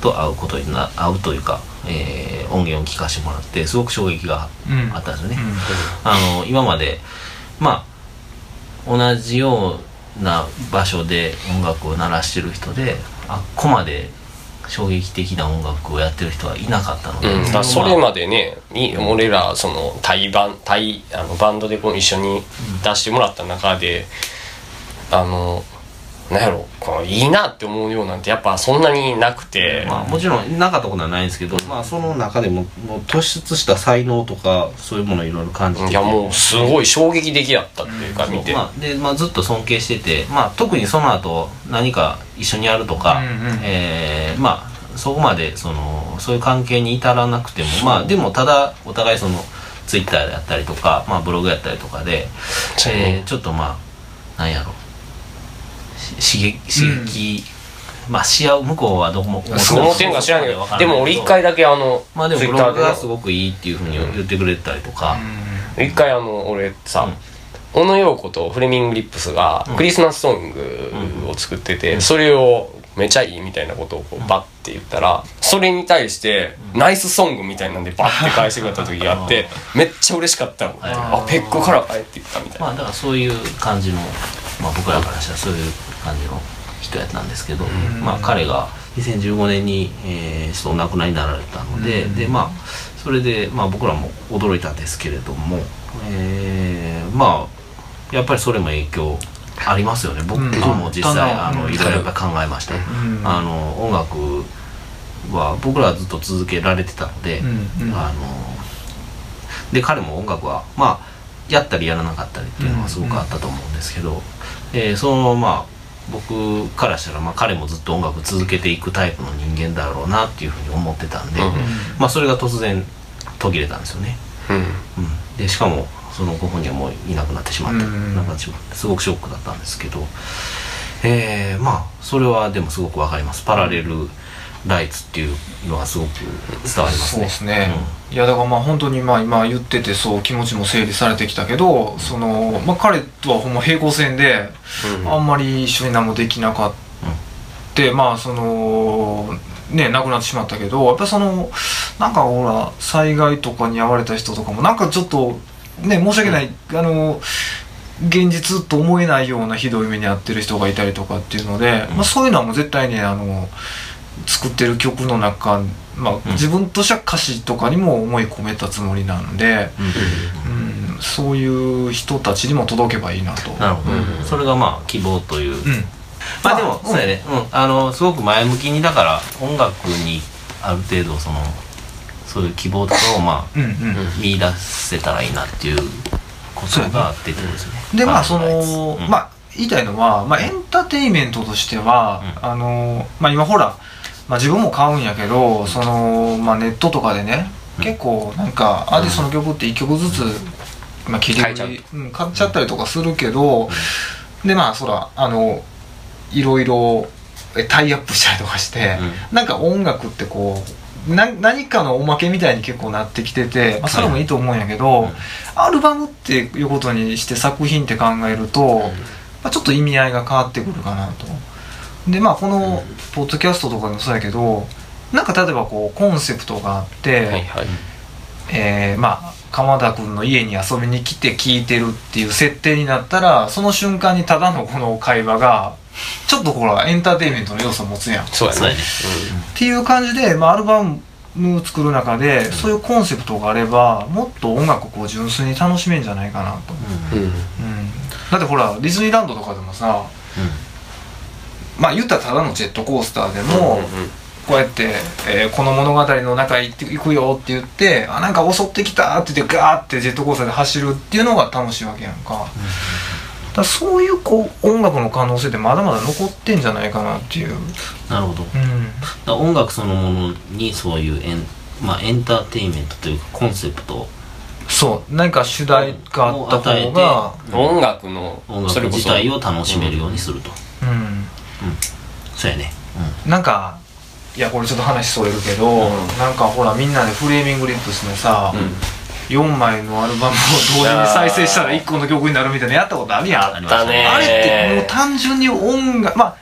[SPEAKER 1] と会うことにな会うというか、えー音源を聞かせてもらってすごく衝撃が
[SPEAKER 2] うん。
[SPEAKER 1] あったんですよね、
[SPEAKER 2] うん。
[SPEAKER 1] あの今までまあ同じような場所で音楽を鳴らしてる人であっこまで衝撃的な音楽をやってる人はいなかったので、
[SPEAKER 3] うん、それまでねい俺らその対バン対あのバンドでこう一緒に出してもらった中で、あのなんやろこういいなって思うようなんてやっぱそんなになくて、
[SPEAKER 1] まあ、もちろんなかったことはないんですけど、まあ、その中でももう突出した才能とかそういうものをいろいろ感じてて。
[SPEAKER 3] いやもうすごい衝撃的やったっていうか見て、
[SPEAKER 1] まあでまあ、ずっと尊敬してて、まあ、特にその後何か一緒にやるとか、
[SPEAKER 2] うんうん
[SPEAKER 1] えーまあそこまでそのそういう関係に至らなくてもまあでもただお互いそのツイッターであったりとか、まあ、ブログやったりとかで、えーちょっとまあなんやろ。し刺激刺激、まあし合う向こうはどこも
[SPEAKER 3] その点が知らんけどでも俺一回だけあの
[SPEAKER 1] まあでもブログがす
[SPEAKER 3] で
[SPEAKER 1] ごくいいっていうふうに言ってくれてたりとか、
[SPEAKER 3] 一回あの俺さ、小野陽子とフレミング・リップスがクリスマスソングを作ってて、それをめちゃいいみたいなことをこうバッて言ったらそれに対してナイスソングみたいなんでバッて返してくれた時があって めっちゃ嬉しかったの。あペッコから帰ってきたみたいな。
[SPEAKER 1] まあだからそういう感じの、まあ、僕らからしたらそういう感じの人やったんですけど、まあ彼が2015年に、えー、ちょっとお亡くなりになられたので、でまあそれで、まあ、僕らも驚いたんですけれども、えーまあやっぱりそれも影響ありますよね。僕
[SPEAKER 2] うん。
[SPEAKER 1] も実際、
[SPEAKER 2] あ
[SPEAKER 1] のいろいろ考えました、
[SPEAKER 2] ん。
[SPEAKER 1] あの音楽は僕らはずっと続けられてたので、
[SPEAKER 2] うん。うん。
[SPEAKER 1] あので彼も音楽はまあやったりやらなかったりっていうのはすごくあったと思うんですけど、えーそのまあ僕からしたら、まあ、彼もずっと音楽続けていくタイプの人間だろうなっていうふうに思ってたんで、
[SPEAKER 3] うん。
[SPEAKER 1] まあ、それが突然途切れたんですよね、
[SPEAKER 3] うん。
[SPEAKER 1] うん、でしかもそのご本人はもういなくなってしまって、
[SPEAKER 2] うん。
[SPEAKER 1] なくなってしまってすごくショックだったんですけどえー、まあそれはでもすごくわかります。パラレルライツっていうのはすごく伝わりますね。
[SPEAKER 2] そうですね、いやだからまあ本当にまあ今言っててそう気持ちも整理されてきたけどその、まあ、彼とはほんま平行線で、
[SPEAKER 3] うん。
[SPEAKER 2] あんまり一緒に何もできなかって、まあそのね亡くなってしまったけどやっぱりそのなんかほら災害とかに遭われた人とかもなんかちょっとね申し訳ない、あの現実と思えないようなひどい目に遭ってる人がいたりとかっていうので、まあ、そういうのはもう絶対ねあの作ってる曲の中、まあ、自分としては歌詞とかにも思い込めたつもりなんで、
[SPEAKER 1] うん。
[SPEAKER 2] うん、そういう人たちにも届けばいいなと。
[SPEAKER 1] なるほど、
[SPEAKER 3] うん。
[SPEAKER 1] それがまあ希望という、
[SPEAKER 2] うん。
[SPEAKER 1] まあでも、そうやね、うん、あのすごく前向きにだから音楽にある程度そのそういう希望とかをまあ
[SPEAKER 2] うんうん。
[SPEAKER 1] 見出せたらいいなっていうことがあってってことですね。
[SPEAKER 2] でまあその、
[SPEAKER 1] うん。
[SPEAKER 2] まあ言いたいのは、まあ、エンターテインメントとしては、
[SPEAKER 1] うん。
[SPEAKER 2] あのまあ今ほら、まあ、自分も買うんやけどその、まあ、ネットとかでね、
[SPEAKER 1] うん。
[SPEAKER 2] 結構なんかアーティストの曲って1曲ずつ、まあ、切り
[SPEAKER 3] 買えちゃう。
[SPEAKER 2] 売りうん、買っちゃったりとかするけど、でまあそらあのいろいろえタイアップしたりとかして、なんか音楽ってこうな何かのおまけみたいに結構なってきてて、まあ、それもいいと思うんやけど、
[SPEAKER 1] うん。
[SPEAKER 2] アルバムっていうことにして作品って考えると、まあ、ちょっと意味合いが変わってくるかなと。でまあこのポッドキャストとかでもそうやけどなんか例えばこうコンセプトがあって、
[SPEAKER 3] はいはい。
[SPEAKER 2] えーまあ鎌田君の家に遊びに来て聞いてるっていう設定になったらその瞬間にただのこの会話がちょっとほらエンターテインメントの要素を持つやん。っ
[SPEAKER 3] そうやね。
[SPEAKER 1] そうやね
[SPEAKER 2] ていう感じで、まあ、アルバムを作る中でそういうコンセプトがあればもっと音楽をこう純粋に楽しめんじゃないかなと、
[SPEAKER 3] うん。うん。
[SPEAKER 2] うん、だってほらディズニーランドとかでもさまあ言ったらただのジェットコースターでも、こうやって、えーこの物語の中へ行って行くよって言ってあなんか襲ってきたって言ってガーってジェットコースターで走るっていうのが楽しいわけやんか,、だそういうこう音楽の可能性ってまだまだ残ってんじゃないかなっていう、
[SPEAKER 1] なるほど。
[SPEAKER 2] うん、
[SPEAKER 1] ら音楽そのものにそういうエン,、まあ、エンターテインメントというかコンセプト。
[SPEAKER 2] そう。何か主題があった方が
[SPEAKER 3] 音楽の
[SPEAKER 1] 音楽自体を楽しめるようにすると、
[SPEAKER 2] うん
[SPEAKER 1] そうやね。
[SPEAKER 2] なんかいやこれちょっと話それるけど、なんかほらみんなでフレーミングリップスのさ、4枚のアルバムを同時に再生したら1個の曲になるみたいなのやったことあるやん。
[SPEAKER 1] ありました
[SPEAKER 3] だね
[SPEAKER 2] あれってもう単純に音楽まあ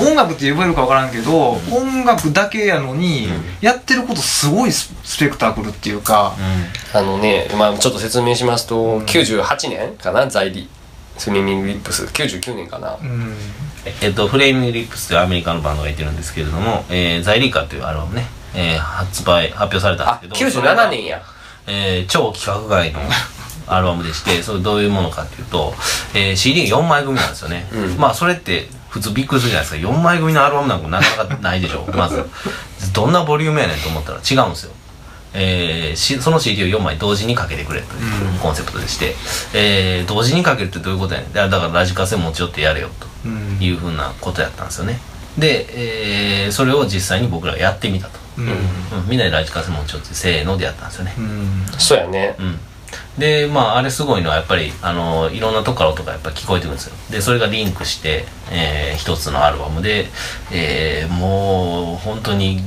[SPEAKER 2] 音楽って呼べるか分からんけど、音楽だけやのに、やってることすごいススペクタクルっていうか、
[SPEAKER 3] あのね、まあちょっと説明しますと、98年かな Zaireeka Flaming Lips。99年かな、
[SPEAKER 2] うん
[SPEAKER 1] えっと、 Flaming Lips というアメリカのバンドがいてるんですけれども、えー、 Zaireeka というアルバムね、えー発売、発表されたん
[SPEAKER 3] あ
[SPEAKER 1] ですけど、それ
[SPEAKER 3] 97
[SPEAKER 1] が
[SPEAKER 3] 年や
[SPEAKER 1] えー超規格外のアルバムでして、それどういうものかっていうと、えー、CD4 枚組なんですよね。
[SPEAKER 3] うん
[SPEAKER 1] まあ、それって普通びっくりするじゃないですか。4枚組のアルバムなんかなかなかないでしょ、まず。どんなボリュームやねんと思ったら違うんですよ。えーしその CD を4枚同時にかけてくれというコンセプトでして、えー同時にかけるってどういうことやねん。だだからラジカセ持ち寄ってやれよと
[SPEAKER 2] うん。
[SPEAKER 1] いうふうなことやったんですよね。で、えーそれを実際に僕らがやってみたと、
[SPEAKER 2] うん。
[SPEAKER 1] うん。みんなでラジカセ持ち寄ってせーのでやったんですよね。
[SPEAKER 2] うん。
[SPEAKER 3] そうやね。
[SPEAKER 1] うんでまああれすごいのはやっぱりあのいろんなとこから音がやっぱ聞こえてくるんですよ。でそれがリンクして、えー一つのアルバムで、えーもう本当に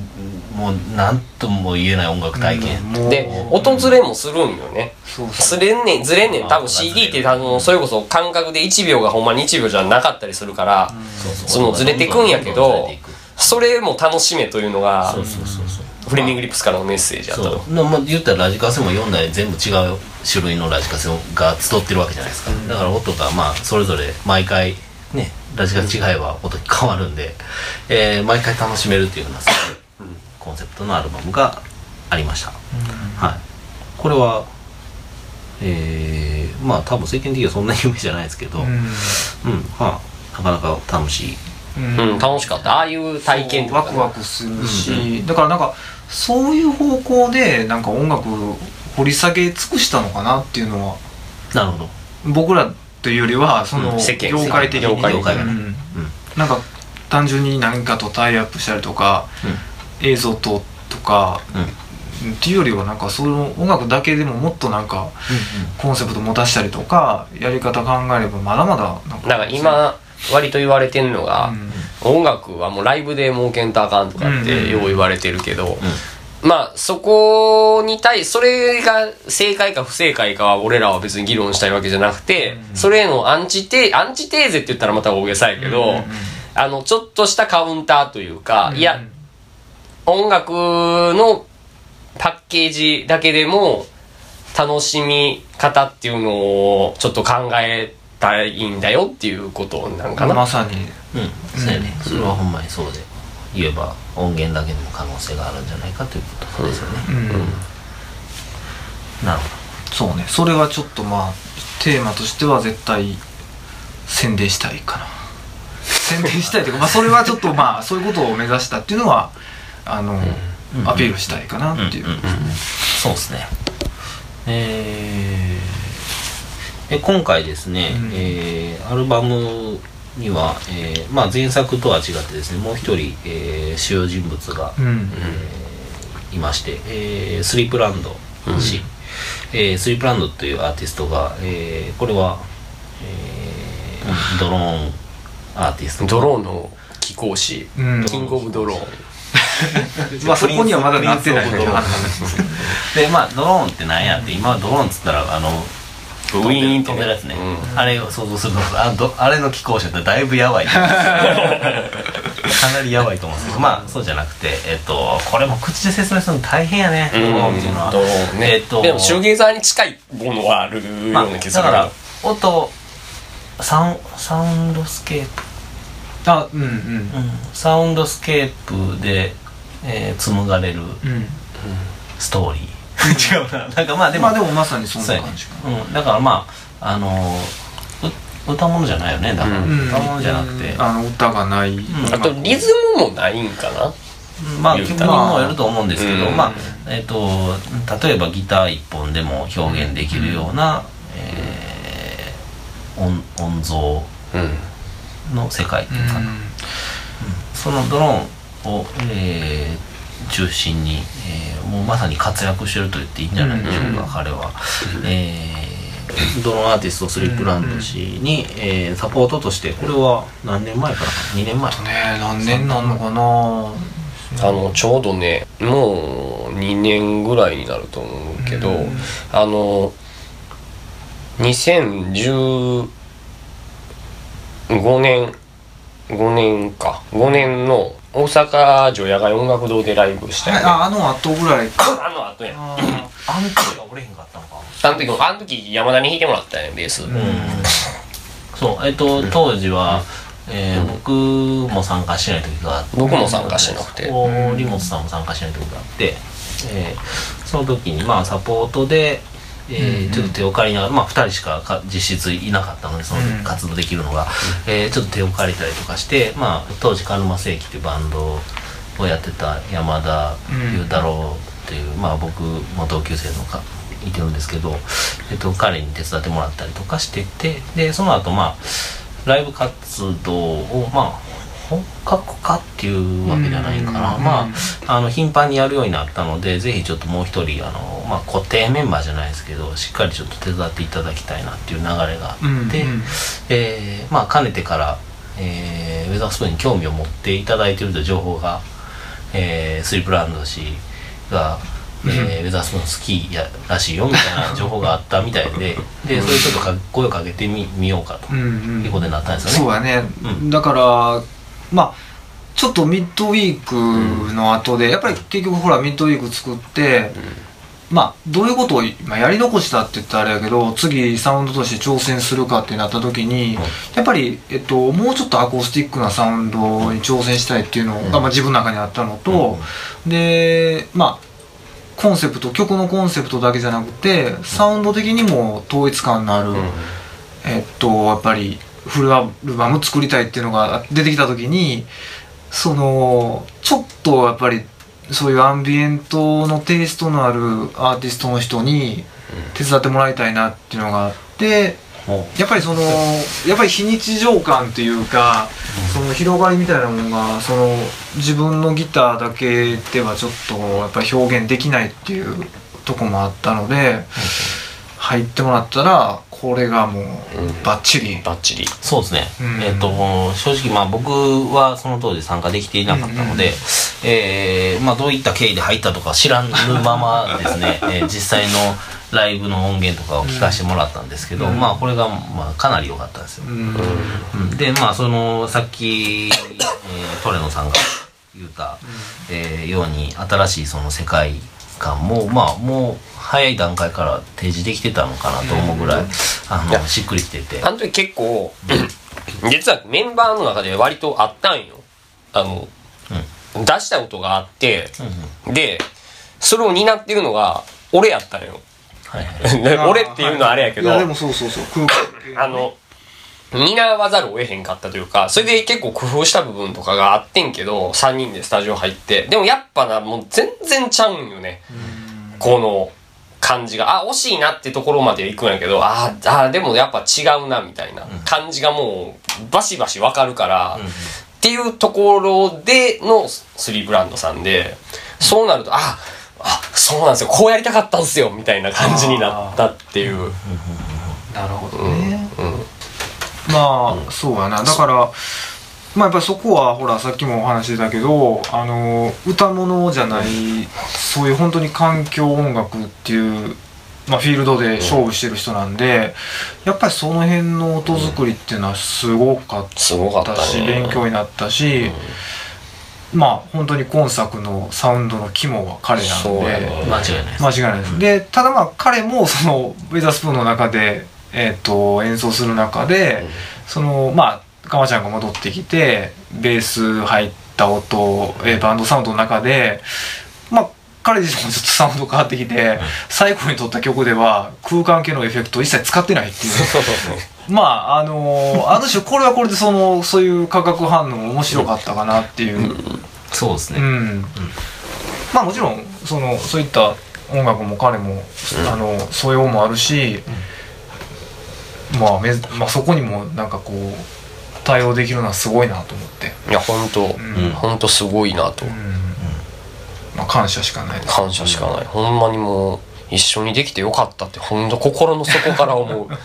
[SPEAKER 1] もう何とも言えない音楽体験、
[SPEAKER 2] もう。
[SPEAKER 3] で音ずれもするんよね。ずれんねんずれんねん。多分
[SPEAKER 1] あ
[SPEAKER 3] CD って多分それこそ感覚で1秒がほんまに1秒じゃなかったりするから、そのずれてくんやけどそれも楽しめというのが
[SPEAKER 1] そうそうそうそう。
[SPEAKER 3] フレミングリップスからのメッセージやったと
[SPEAKER 1] まあ、言ったらラジカセも4台全部違う種類のラジカセが集ってるわけじゃないですか、だから音がまあそれぞれ毎回ねラジカセ違えば音変わるんで、えー毎回楽しめるっていうようなそういうコンセプトのアルバムがありました、はい。これはえー、まあ多分世間的にはそんな有名じゃないですけど、うん。
[SPEAKER 2] うん。
[SPEAKER 1] まあなかなか楽しい。
[SPEAKER 2] うん。
[SPEAKER 3] うん楽しかった。ああいう体験とか。
[SPEAKER 2] ワクワクするし、だからなんかそういう方向でなんか音楽掘り下げ尽くしたのかなっていうのは
[SPEAKER 1] なるほど。
[SPEAKER 2] 僕らというよりはその業界的に。
[SPEAKER 3] 業界
[SPEAKER 1] 業界
[SPEAKER 2] うん。
[SPEAKER 1] うん。
[SPEAKER 2] なんか単純に何かとタイアップしたりとか、映像ととか、っていうよりはなんかその音楽だけでももっとなんかコンセプト持たしたりとかやり方考えればまだまだなんか
[SPEAKER 3] なんか今割と言われてるのが、
[SPEAKER 2] うん。
[SPEAKER 3] 音楽はもうライブで儲けんとあかんとかって
[SPEAKER 2] うん
[SPEAKER 3] よう言われてるけど、まあそこに対それが正解か不正解かは俺らは別に議論したいわけじゃなくて、それへのアンチテアンチテーゼって言ったらまた大げさやけど、あのちょっとしたカウンターというか、
[SPEAKER 2] うん。
[SPEAKER 3] いや音楽のパッケージだけでも楽しみ方っていうのをちょっと考えたいんだよっていうことなんかな。
[SPEAKER 2] まさに。
[SPEAKER 1] うん、そうやね、それはほんまにそうで言えば音源だけでも可能性があるんじゃないかということですよね、
[SPEAKER 2] うん。
[SPEAKER 1] なるほ
[SPEAKER 2] そうね。それはちょっとまあテーマとしては絶対宣伝したいかな。宣伝したいというか、まあ、それはちょっとまあそういうことを目指したっていうのはあの、アピールしたいかなっていう、
[SPEAKER 1] どそうですね。えーえ今回ですね、
[SPEAKER 2] うん。
[SPEAKER 1] えーアルバムには、えーまあ、前作とは違ってですねもう一人、えー主要人物が、
[SPEAKER 2] うん。
[SPEAKER 1] いまして、えースリープランド氏、えースリープランドというアーティストが、えーこれは、えードローンアーティスト。
[SPEAKER 3] ドローンの貴公子、
[SPEAKER 2] うん。
[SPEAKER 3] キングオブドローン。
[SPEAKER 2] まあそこにはまだなってない。けど
[SPEAKER 1] でまあドローンって何やって今ドローンっつったらあの
[SPEAKER 3] ウィーンってね
[SPEAKER 1] 飛んでるやつね、
[SPEAKER 3] うん。
[SPEAKER 1] あれを想像するとあどあれの気候者ってだいぶやばい かなりやばいと思うんですけど。まあそうじゃなくてえっとこれも口で説明するの大変やね、ドローンっていうのは。
[SPEAKER 3] ドローンね。
[SPEAKER 1] えっと
[SPEAKER 3] でも、シューゲーザーに近いものはあるよう
[SPEAKER 1] まあ
[SPEAKER 3] な気がする
[SPEAKER 1] だから音サウンサウンドスケープ。
[SPEAKER 2] あうんうん。
[SPEAKER 1] うん。サウンドスケープで、えー紡がれる
[SPEAKER 2] うん。
[SPEAKER 1] ストーリー違うな。なんかまあでも
[SPEAKER 2] まあでもまさにそんな感じか
[SPEAKER 1] うん、だからまああのう歌物じゃないよね。だから、
[SPEAKER 3] うん。
[SPEAKER 1] 歌物じゃなくて、
[SPEAKER 2] あの歌がない、
[SPEAKER 3] あと、リズムもないんかな？
[SPEAKER 1] まあ曲にもよると思うんですけど、
[SPEAKER 3] うん。
[SPEAKER 1] まあえっ、と例えばギター一本でも表現できるような、えー音音像
[SPEAKER 3] うん。
[SPEAKER 1] の世界っていうかな、そのドローンを、えー中心に、えーもうまさに活躍してると言っていいんじゃないでしょうか、彼は、えードローンアーティストスリップランド氏に、えーサポートとしてこれは何年前からかな？2年前
[SPEAKER 2] ねえ何年なんのかな？
[SPEAKER 3] あのちょうどねもう2年ぐらいになると思うけど、あの2015年5年か。5年の大阪城野外音楽堂でライブした。よね、
[SPEAKER 2] ああの後ぐらいか。
[SPEAKER 3] あの後や。
[SPEAKER 2] あ
[SPEAKER 1] あの時がおれへんかったのか。
[SPEAKER 3] あの時あの時山田に弾いてもらったよねベース、
[SPEAKER 1] そうえっ、と当時は、えー僕も参加しない時があって。
[SPEAKER 3] 僕も参加してなくて。
[SPEAKER 1] 堀本さんも参加しない時があって、えーその時にまあサポートで、えーちょっと手を借りながら、まあ、2人しかか実質いなかったのでその
[SPEAKER 2] うん。
[SPEAKER 1] 活動できるのが、えーちょっと手を借りたりとかして、まあ、当時カルマ世紀っていうバンドをやってた山田裕太郎っていう、まあ、僕も同級生のかいてるんですけど、えっと、彼に手伝ってもらったりとかしててでその後まあライブ活動をまあ本格化っていうわけじゃないかな、
[SPEAKER 2] うん。
[SPEAKER 1] まああの頻繁にやるようになったのでぜひちょっともう一人あの、まあ、固定メンバーじゃないですけどしっかりちょっと手伝っていただきたいなっていう流れがあって、
[SPEAKER 2] うんうん。
[SPEAKER 1] えーまあかねてから、えーウェザースプーンに興味を持っていただいているという情報が、えースリープランド氏が、えーウェザースプーン好きやらしいよみたいな情報があったみたいで でそれちょっとか声をかけてみみようかということになったんですよね。
[SPEAKER 2] そうやね、
[SPEAKER 1] うん。
[SPEAKER 2] だからまあちょっとミッドウィークの後で、やっぱり結局ほらミッドウィーク作って、まあどういうことを、まあ、やり残したって言ったらあれやけど次サウンドとして挑戦するかってなった時に、やっぱり、えっと、もうちょっとアコースティックなサウンドに挑戦したいっていうのが、まあ、自分の中にあったのと、でまあコンセプト曲のコンセプトだけじゃなくてサウンド的にも統一感のある、えっとやっぱりフルアルバム作りたいっていうのが出てきた時にそのちょっとやっぱりそういうアンビエントのテイストのあるアーティストの人に手伝ってもらいたいなっていうのがあって
[SPEAKER 1] も
[SPEAKER 2] やっぱりそのやっぱり非日常感っていうかその広がりみたいなものがその自分のギターだけではちょっとやっぱり表現できないっていうとこもあったので入ってもらったらこれがもうバッチリ。
[SPEAKER 3] バッチリ。
[SPEAKER 1] そうですね、
[SPEAKER 2] うん。
[SPEAKER 1] えっ、と正直まあ僕はその当時参加できていなかったので、えーまあ、どういった経緯で入ったとか知らぬままですね、えー実際のライブの音源とかを聞かせてもらったんですけど、まあこれが、まあ、かなり良かったですよ、
[SPEAKER 2] うん。
[SPEAKER 1] うん。でまあそのさっき、えートレノさんが言った、えーように新しいその世界観もまあもう早い段階から提示できてたのかなと思うぐらい、あ
[SPEAKER 3] いや。
[SPEAKER 1] のしっくりきてて。
[SPEAKER 3] あの時結構実はメンバーの中で割とあったんよ。あの、出したことがあって、でそれを担ってるのが俺やったのよ。
[SPEAKER 1] はいはい。
[SPEAKER 3] で俺っていうのはあれやけど、
[SPEAKER 2] い。やでもそうそうそう。空間系
[SPEAKER 3] あの、担わざるを得へんかったというか、それで結構工夫した部分とかがあってんけど、3人でスタジオ入って。でもやっぱな、もう全然ちゃうんよね。この感じが。あ、惜しいなってところまで行くんやけど、あーあー、でもやっぱ違うな、みたいな感じがもう、バシバシわかるから、っていうところでのスリーブランドさんで、そうなると、あ、あ、そうなんですよ、こうやりたかったんですよ、みたいな感じになったっていう。
[SPEAKER 2] なるほどね、まあそうやな。だからまあやっぱりそこはほらさっきもお話ししたけどあの歌物じゃないそういう本当に環境音楽っていう、まあ、フィールドで勝負してる人なんで、やっぱりその辺の音作りっていうのはすごかっ
[SPEAKER 3] た
[SPEAKER 2] たし、
[SPEAKER 3] ね。
[SPEAKER 2] 勉強になったし、まあ本当に今作のサウンドの肝は彼なんで。
[SPEAKER 3] ね。
[SPEAKER 1] 間違いないです。
[SPEAKER 2] 間違いないです、でただまあ彼もそのウェザースプーンの中で、えー、と演奏する中で、そのまあかまちゃんが戻ってきてベース入った音、えーバンドサウンドの中でまあ彼自身もちょっとサウンド変わってきて、最後に撮った曲では空間系のエフェクトを一切使ってないっていう。まああのーある種これはこれでそのそういう化学反応も面白かったかなっていう。
[SPEAKER 1] そうですね、
[SPEAKER 2] うん。まあもちろんそのそういった音楽も彼も、あの素養もあるし、まあめずまあ、そこにもなんかこう対応できるのはすごいなと思って、
[SPEAKER 3] いや本当、
[SPEAKER 2] ん。
[SPEAKER 3] 本当すごいなと、
[SPEAKER 2] うん。まあ、感謝しかないです。
[SPEAKER 3] 感謝しかない、ほんまにもう一緒にできてよかったってほんと心の底から思う。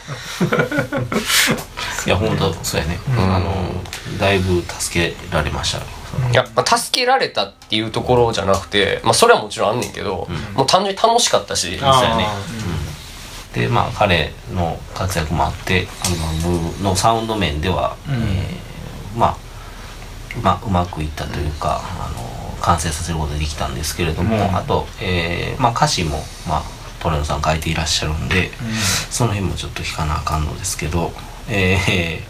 [SPEAKER 1] いや本当そうやね、あのだいぶ助けられました。
[SPEAKER 3] いや、まあ助けられたっていうところじゃなくてまあそれはもちろんあんねんけど、もう単純に楽しかったし。
[SPEAKER 2] あー。
[SPEAKER 1] そうやねでまあ彼の活躍もあってアルバムのサウンド面では、
[SPEAKER 2] うん。
[SPEAKER 1] えーまあまあうまくいったというか、あの完成させることができたんですけれども、
[SPEAKER 2] うん。
[SPEAKER 1] あと、えーまあ、歌詞も、まあ、トレノさん書いていらっしゃるんで、その辺もちょっと聞かなあかんのですけど、えー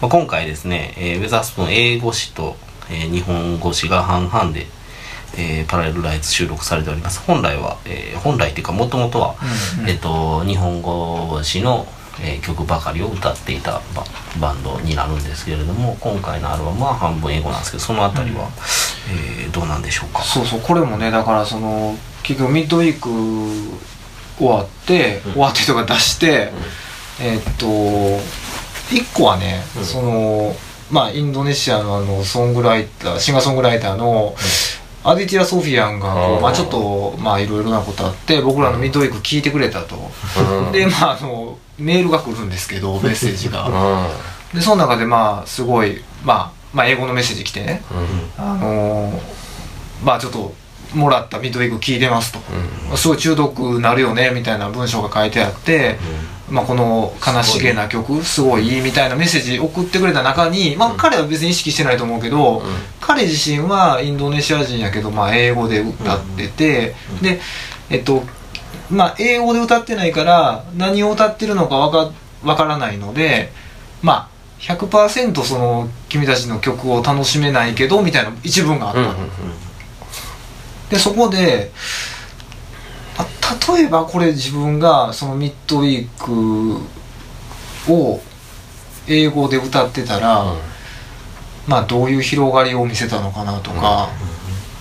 [SPEAKER 1] まあ、今回ですね、えーウェザースプーン英語詞と、えー日本語詞が半々で、えーパラレルライツ収録されております。本来は、えー本来っていうかもともとは、
[SPEAKER 2] うんうん。
[SPEAKER 1] えっと日本語詞の、えー曲ばかりを歌っていたババンドになるんですけれども今回のアルバムは半分英語なんですけどそのあたりは、えーどうなんでしょうか？
[SPEAKER 2] そうそうこれもねだからその結局ミッドウィーク終わって、終わってとか出して、えーっと1個はね、
[SPEAKER 1] うん。
[SPEAKER 2] そのまあインドネシアのあのソングライターシンガーソングライターの、アディティア・ソフィアンがこう、
[SPEAKER 3] うん
[SPEAKER 2] まあ、ちょっとまあいろいろなことあって僕らのミッドウィーク聞いてくれたと、
[SPEAKER 3] うん。
[SPEAKER 2] でまああのメールが来るんですけどメッセージが、
[SPEAKER 3] う
[SPEAKER 2] でその中でまあすごい、まあ、まあ英語のメッセージ来てね、あのーまあちょっともらったミッドウィーク聞いてますと、すごい中毒なるよねみたいな文章が書いてあって、まあ、この悲しげな曲すごいいいみたいなメッセージ送ってくれた中に、まあ、彼は別に意識してないと思うけど、彼自身はインドネシア人やけど、まあ、英語で歌ってて、でえっとまあ英語で歌ってないから何を歌ってるのかわかわからないのでまあ100%その君たちの曲を楽しめないけどみたいな一文があった。の、
[SPEAKER 3] うんうん
[SPEAKER 2] でそこであ例えばこれ自分がそのミッドウィークを英語で歌ってたら、まあどういう広がりを見せたのかなとか、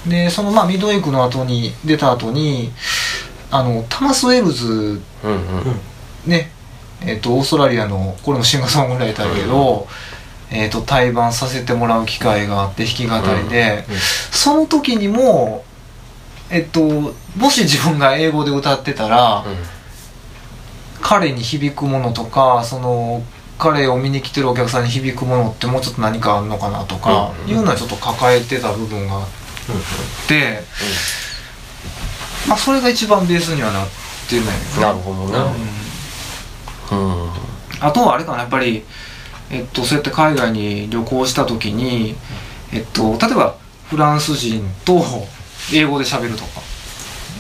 [SPEAKER 2] でそのまあミッドウィークの後に出た後にあのタマス・ウェルズ
[SPEAKER 3] うんうん。
[SPEAKER 2] ねえっとオーストラリアのこれもシンガーソングライターだけど、えっと対バンさせてもらう機会があって弾き語りで、その時にもえっともし自分が英語で歌ってたら、彼に響くものとかその彼を見に来てるお客さんに響くものってもうちょっと何かあるのかなとか、
[SPEAKER 3] うん。
[SPEAKER 2] いうのはちょっと抱えてた部分があって、まあそれが一番ベースにはなってるんだよね。
[SPEAKER 3] なるほどねうん。
[SPEAKER 2] あとはあれかなやっぱり、えっと、そうやって海外に旅行した時に、えっと、例えばフランス人と英語で喋るとか。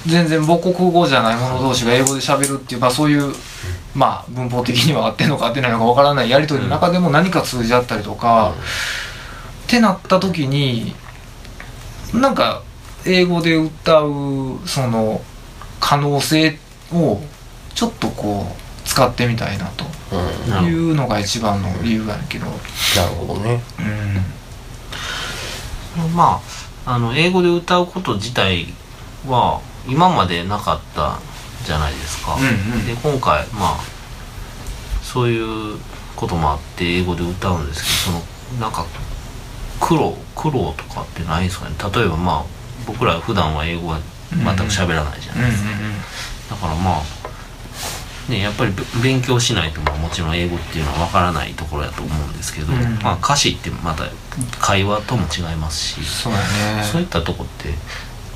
[SPEAKER 2] 全然母国語じゃない者同士が英語で喋るっていう、まあ、そういう、まあ、文法的には合ってんのか合ってないのかわからないやり取りの中でも何か通じ合ったりとか、ってなった時になんか英語で歌うその可能性をちょっとこう使ってみたいなと。いうのが一番の理由やけど、
[SPEAKER 3] なるほどね。
[SPEAKER 2] うん、
[SPEAKER 1] まああの英語で歌うこと自体は今までなかったじゃないですか、
[SPEAKER 2] うんうん。
[SPEAKER 1] で今回まあそういうこともあって英語で歌うんですけどそのなんか苦労苦労とかってないですかね。例えばまあ僕ら普段は英語は全く喋らないじゃないですか、だからまあねやっぱりべ勉強しないとまあもちろん英語っていうのはわからないところやと思うんですけど、
[SPEAKER 2] うん。
[SPEAKER 1] まあ歌詞ってまた会話とも違いますし、
[SPEAKER 2] そうやね。
[SPEAKER 1] そういったとこって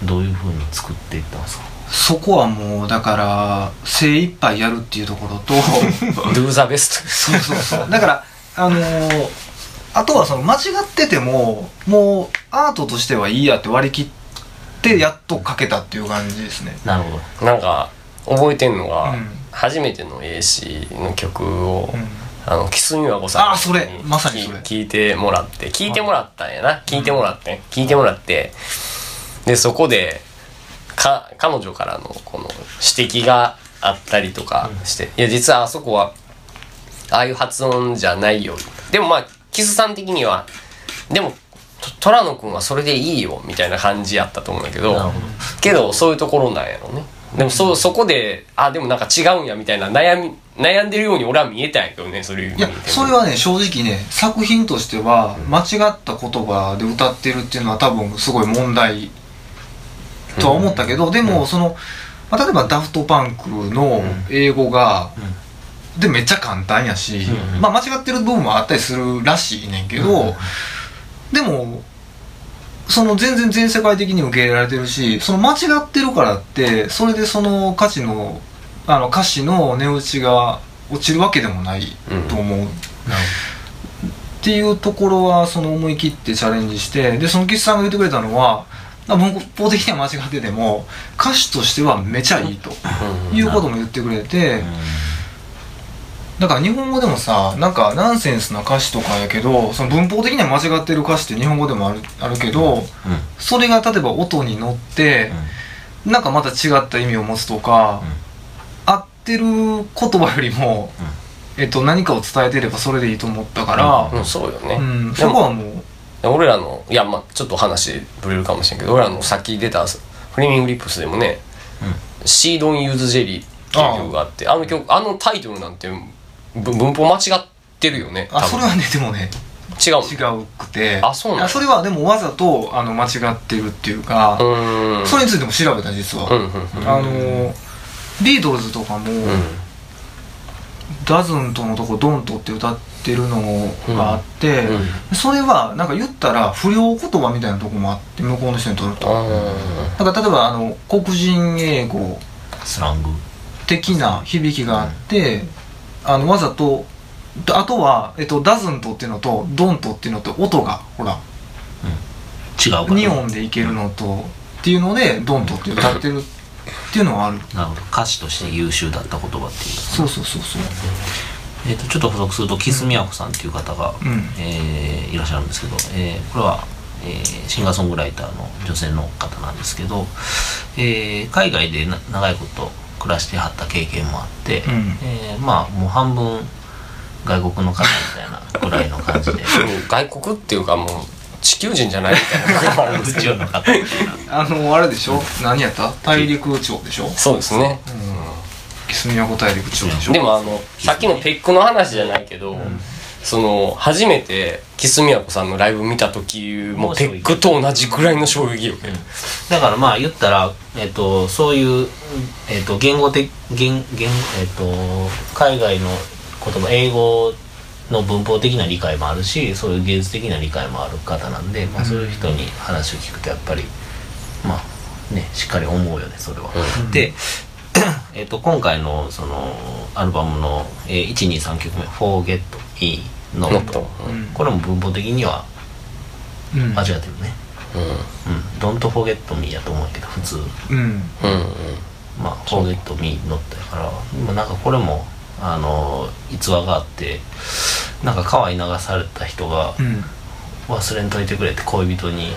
[SPEAKER 1] どういうふうに作っていったんですか？
[SPEAKER 2] そこはもうだから精一杯やるっていうところと
[SPEAKER 3] Do the best
[SPEAKER 2] そうそうそう。だからあのーあとはその間違っててももうアートとしてはいいやって割り切ってやっと書けたっていう感じですね。
[SPEAKER 1] なるほど。
[SPEAKER 3] なんか覚えてんのが、
[SPEAKER 2] うん
[SPEAKER 3] 初めての AC の曲を、
[SPEAKER 2] うん。
[SPEAKER 3] あのキスミワゴさん
[SPEAKER 2] あそれ。まさにそれ。
[SPEAKER 3] 聞いてもらって聞いてもらったんやな。聞いてもらって聞いてもらって。でそこでか彼女からのこの指摘があったりとかして、いや実はあそこはああいう発音じゃないよ。でもまあキスさん的にはでもと虎野くんはそれでいいよみたいな感じやったと思うんだけど。けどそういうところなんやろねでもそそこであでもなんか違うんやみたいな悩み悩んでるように俺は見えたんやけどねそうい
[SPEAKER 2] やそれはね正直ね作品としては間違った言葉で歌ってるっていうのは多分すごい問題とは思ったけど、でもその、まあ、例えばダフトパンクの英語が、でめっちゃ簡単やし、
[SPEAKER 1] うん
[SPEAKER 2] まあ、間違ってる部分もあったりするらしいねんけど、でもその全然全世界的に受け入れられてるしその間違ってるからってそれでその歌詞のあの歌詞の値打ちが落ちるわけでもないと思う、っていうところはその思い切ってチャレンジしてでその岸さんが言ってくれたのは文法的には間違ってても歌詞としてはめちゃいいということも言ってくれてだから日本語でもさなんかナンセンスな歌詞とかやけどその文法的には間違ってる歌詞って日本語でもあるあるけどそれが例えば音に乗ってなんかまた違った意味を持つとか合ってる言葉よりも、えっと、何かを伝えてればそれでいいと思ったから、
[SPEAKER 3] うん。そうよね、
[SPEAKER 2] うん、そこはもう
[SPEAKER 3] 俺らのいやまあちょっと話ぶれるかもしれんけど俺らのさっき出た Flaming Lips でもね「シードン・ユーズ・ジェリー」っていう曲があってあの曲あのタイトルなんて文文法間違ってるよね
[SPEAKER 2] あそれはねでもね
[SPEAKER 3] 違う
[SPEAKER 2] 違うくて。
[SPEAKER 3] あそうなん
[SPEAKER 2] それはでもわざとあの間違ってるっていうか、
[SPEAKER 3] うーん。
[SPEAKER 2] それについても調べた実は、
[SPEAKER 3] うんうんうん。
[SPEAKER 2] あのビートルズとかも「 doesn't」のとこ「 don't」って歌ってるのがあって、
[SPEAKER 3] うん
[SPEAKER 2] それはなんか言ったら不良言葉みたいなとこもあって向こうの人にとると、
[SPEAKER 3] あ
[SPEAKER 2] なんか例えばあの黒人英語
[SPEAKER 1] スラング。
[SPEAKER 2] 的な響きがあって、あのわざとあとは、えっと、ダズントっていうのとドントっていうのと音がほら
[SPEAKER 1] 違うから。
[SPEAKER 2] 2音でいけるのとっていうのでドントって歌ってるっていうのはある。
[SPEAKER 1] なるほど。歌詞として優秀だった言葉っていう。
[SPEAKER 2] そうそうそうそう。
[SPEAKER 1] えー、とちょっと補足するとキスミヤコさんっていう方が、
[SPEAKER 2] うん。
[SPEAKER 1] えーいらっしゃるんですけど、えーこれは、えーシンガーソングライターの女性の方なんですけど、えー海外でな長いこと暮らしてはった経験もあって、
[SPEAKER 2] うん。
[SPEAKER 1] えーまあもう半分外国の方みたいな ぐらいの感じで。
[SPEAKER 3] ー外国っていうかもう地球人じゃないみたいな
[SPEAKER 1] 宇宙の方みたいな
[SPEAKER 2] あのあれでしょ？何やった？大陸町でしょ？
[SPEAKER 3] そうですね。
[SPEAKER 2] キスミヤコ大陸町でしょ？
[SPEAKER 3] でもあのさっきのペックの話じゃないけど、その初めてキスミヤコさんのライブ見た時もペックと同じくらいの衝撃よね、
[SPEAKER 1] だからまあ言ったら、えっとそういう、えっと言語的言言、えっと海外の言葉英語の文法的な理解もあるしそういう芸術的な理解もある方なんで、まあ、そういう人に話を聞くとやっぱりまあねしっかり思うよねそれは。でえっと今回のそのアルバムの、えー、123曲目「Forget Me」の。
[SPEAKER 3] ノット。
[SPEAKER 2] うん。
[SPEAKER 1] これも文法的には
[SPEAKER 2] うん。
[SPEAKER 1] 間違ってるね。うん、Don't Forget Me やと思うけど普通。
[SPEAKER 2] うん。
[SPEAKER 3] うんうん。
[SPEAKER 1] まあ、フォーゲットミーノットやから、今なんかこれも、あの、逸話があって、なんか川に流された人が
[SPEAKER 2] うん。
[SPEAKER 1] 忘れんといてくれって恋人に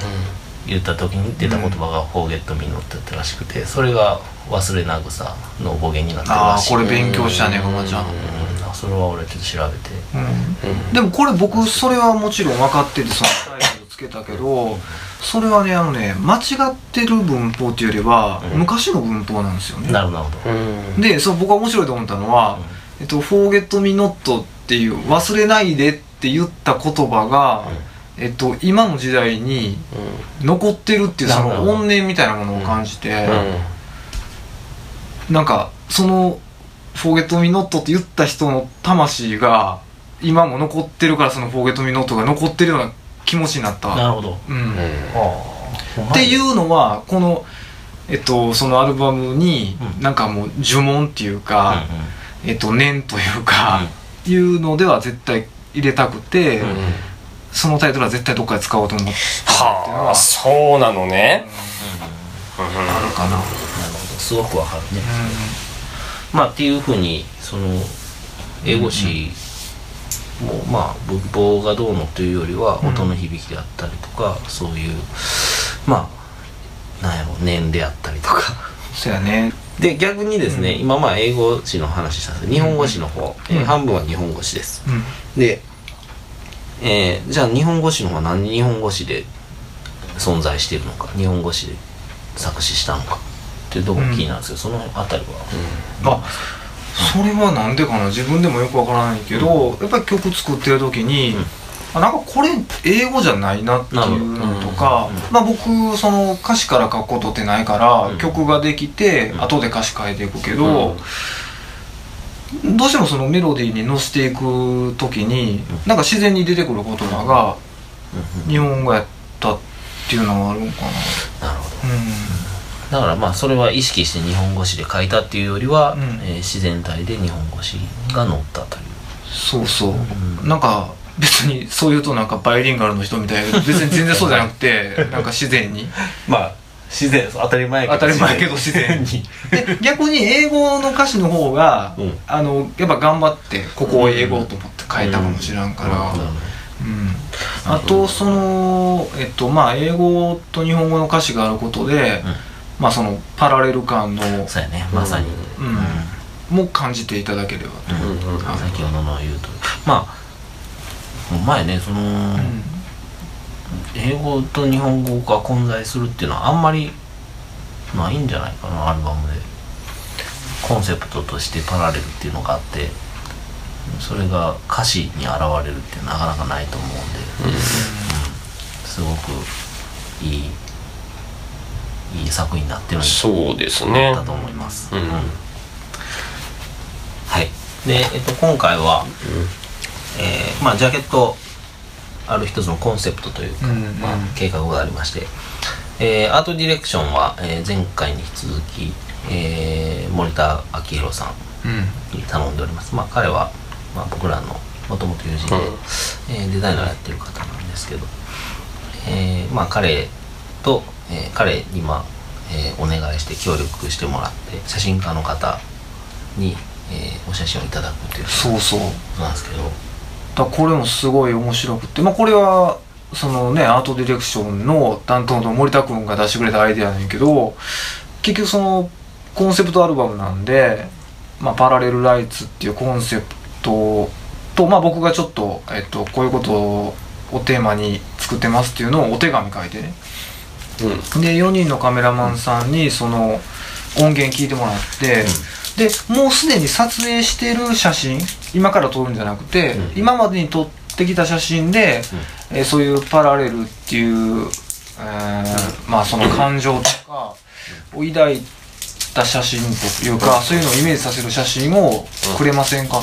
[SPEAKER 1] 言った時に出た言葉がフォーゲットミーノットやったらしくて、それが忘れなぐさの語源になってる
[SPEAKER 2] ああ
[SPEAKER 1] らしい。
[SPEAKER 2] これ勉強したねふまちゃん。
[SPEAKER 1] うんそれは俺ちょっと調べて。
[SPEAKER 2] うん。でもこれ僕それはもちろん分かっててそのタイトルつけたけどそれはねあのね間違ってる文法っていうよりは
[SPEAKER 1] うん。
[SPEAKER 2] 昔の文法なんですよね。
[SPEAKER 1] なるほど、なるほど。
[SPEAKER 3] うん。
[SPEAKER 2] でそう僕が面白いと思ったのは「えっと、Forget Me Not」っていう「忘れないで」って言った言葉が、えっと、今の時代に残ってるっていうその怨念みたいなものを感じて、
[SPEAKER 3] うん。
[SPEAKER 2] なんかその「Forget Me Not」って言った人の魂が今も残ってるからその「Forget Me Not」が残ってるような気持ちになった。
[SPEAKER 1] なるほど。
[SPEAKER 2] うん
[SPEAKER 1] ああ。
[SPEAKER 2] っていうのはこの、えっと、そのアルバムに、
[SPEAKER 1] うん
[SPEAKER 2] なんかもう呪文っていう
[SPEAKER 1] うん
[SPEAKER 2] か、えっと、念というか、いうのでは絶対入れたくて、
[SPEAKER 1] うんうん
[SPEAKER 2] そのタイトルは絶対どっかで使おうと思ってっていうの
[SPEAKER 3] はあそうなのね
[SPEAKER 2] あるかな。
[SPEAKER 1] なるほど。すごくわかるね。まあっていうふうにその英語詞もまあ文法がどうのというよりは
[SPEAKER 2] うん。
[SPEAKER 1] 音の響きであったりとか、そういうまあなんやろ念であったりとか。
[SPEAKER 2] そうやね。
[SPEAKER 1] で逆にですね、今まあ英語詞の話したんです。けど日本語詞の方、えー半分は日本語詞です。
[SPEAKER 2] うん。
[SPEAKER 1] で、えーじゃあ日本語詞の方は何日本語詞で存在しているのか日本語詞で作詞したのかっていうところ気になるんですけど、そのあたりは、
[SPEAKER 2] あそれはなんでかな？自分でもよくわからないけど、やっぱり曲作ってる時に、
[SPEAKER 1] うん。
[SPEAKER 2] あなんかこれ英語じゃないなっていうのとか、まあ僕その歌詞から書くことってないから、
[SPEAKER 1] うん。
[SPEAKER 2] 曲ができて、
[SPEAKER 1] うん。
[SPEAKER 2] 後で歌詞変えていくけど、どうしてもそのメロディーに乗せていく時に、なんか自然に出てくる言葉が日本語やったっていうのはあるんかな。
[SPEAKER 1] なるほど。
[SPEAKER 2] うん
[SPEAKER 1] だからまあそれは意識して日本語詞で書いたっていうよりは、
[SPEAKER 2] うん。
[SPEAKER 1] えー自然体で日本語詞が載ったという。
[SPEAKER 2] そうそう、
[SPEAKER 1] ん。
[SPEAKER 2] なんか別にそう言うとなんかバイリンガルの人みたいな別に全然そうじゃなくて なんか自然に。
[SPEAKER 5] まあ自然当たり前
[SPEAKER 2] 当たり前やけど自然
[SPEAKER 5] に。
[SPEAKER 2] で逆に英語の歌詞の方が、
[SPEAKER 1] うん。
[SPEAKER 2] あのやっぱ頑張ってここを英語と思って書いたかもしれんから、
[SPEAKER 1] なるほど。
[SPEAKER 2] うん。あとそのえっとまあ英語と日本語の歌詞があることで、
[SPEAKER 1] うん
[SPEAKER 2] まあそのパラレル感の、
[SPEAKER 1] そうやね。まさに、
[SPEAKER 2] うん。も感じていただければと、
[SPEAKER 1] うん
[SPEAKER 3] うん。うん
[SPEAKER 2] はい
[SPEAKER 1] 先ほどの言うと。まあ前ね。その、
[SPEAKER 2] うん
[SPEAKER 1] 英語と日本語が混在するっていうのはあんまりないんじゃないかな。アルバムで。コンセプトとしてパラレルっていうのがあって。それが歌詞に現れるってなかなかないと思うんで、うん。すごくいいいい作品になってるん
[SPEAKER 3] そうですね。
[SPEAKER 1] だと思います、
[SPEAKER 3] うん
[SPEAKER 1] はい。で、えっと、今回は、えーまあジャケットある一つのコンセプトというか、
[SPEAKER 2] うんうん。
[SPEAKER 1] まあ、計画がありまして、えーアートディレクションは、えー前回に引き続き、えー森田明宏さん
[SPEAKER 2] うん。
[SPEAKER 1] に頼んでおります。まあ彼は、まあ、僕らのもともと友人で、
[SPEAKER 3] うん。
[SPEAKER 1] えーデザイナーやってる方なんですけど、えーまあ彼と、えー彼にまあ、えーお願いして協力してもらって写真家の方に、えーお写真をいただくっていう
[SPEAKER 2] そうそう。
[SPEAKER 1] なんですけど。
[SPEAKER 2] だこれもすごい面白くてまあこれはそのねアートディレクションの担当の森田君が出してくれたアイデアなんやけど結局そのコンセプトアルバムなんで、まあ、パラレルライツっていうコンセプトと、まあ、僕がちょっと、えっと、こういうことをテーマに作ってますっていうのをお手紙書いてねで4人のカメラマンさんにその音源聞いてもらって、でもうすでに撮影してる写真今から撮るんじゃなくて、
[SPEAKER 1] うん。
[SPEAKER 2] 今までに撮ってきた写真で、えーそういうパラレルっていう、えーまあその感情とかを抱いた写真というか、そういうのをイメージさせる写真をくれませんか？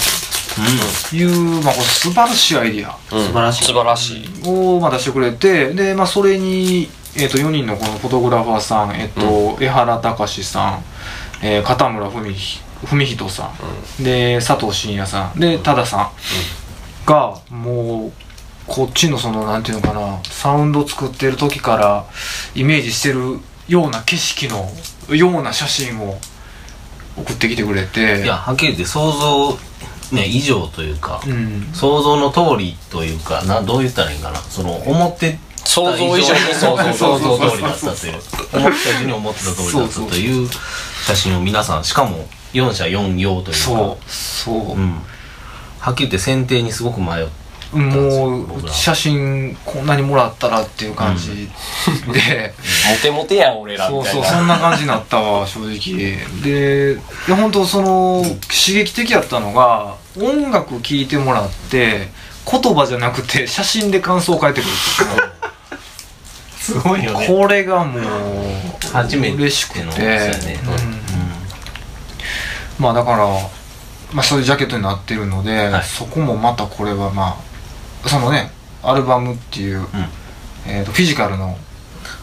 [SPEAKER 2] という、まあこれ素晴らしいアイディア。
[SPEAKER 3] うん。
[SPEAKER 1] 素晴らしい。
[SPEAKER 3] 素晴らしい。
[SPEAKER 2] をまあ出してくれてで、まあ、それに、えー、と4人のこのフォトグラファーさん、えっと江原隆さん、えー片村文ひ文人さん、で佐藤真也さん。で多田さん。がもうこっちのそのなんていうのかなサウンド作ってる時からイメージしてるような景色のような写真を送ってきてくれて。
[SPEAKER 1] いやはっきり言って想像、ね、以上というか、
[SPEAKER 2] うん。
[SPEAKER 1] 想像の通りというかなどう言ったらいいんかな。その思って
[SPEAKER 3] 想像以上に。想像
[SPEAKER 1] 想像通りだったという思った以上に思ってた通りだったという。写真を皆さんしかも4社4用という。か
[SPEAKER 2] そう。そう、
[SPEAKER 1] う。ん、はっきり言って選定にすごく迷って
[SPEAKER 2] もう。写真こんなにもらったらっていう。感じで、
[SPEAKER 3] モテモテやん俺ら
[SPEAKER 2] そう。
[SPEAKER 3] みたいな
[SPEAKER 2] そう。そんな感じになったわ正直でいや本当その刺激的やったのが音楽聴いてもらって言葉じゃなくて写真で感想を書いてくる
[SPEAKER 1] すごいよね。
[SPEAKER 2] これがもう
[SPEAKER 1] 初めて
[SPEAKER 2] しくて、まあだから、まあ、そういうジャケットになってるので、
[SPEAKER 1] はい。
[SPEAKER 2] そこもまたこれはまあそのねアルバムっていう、えーとフィジカルの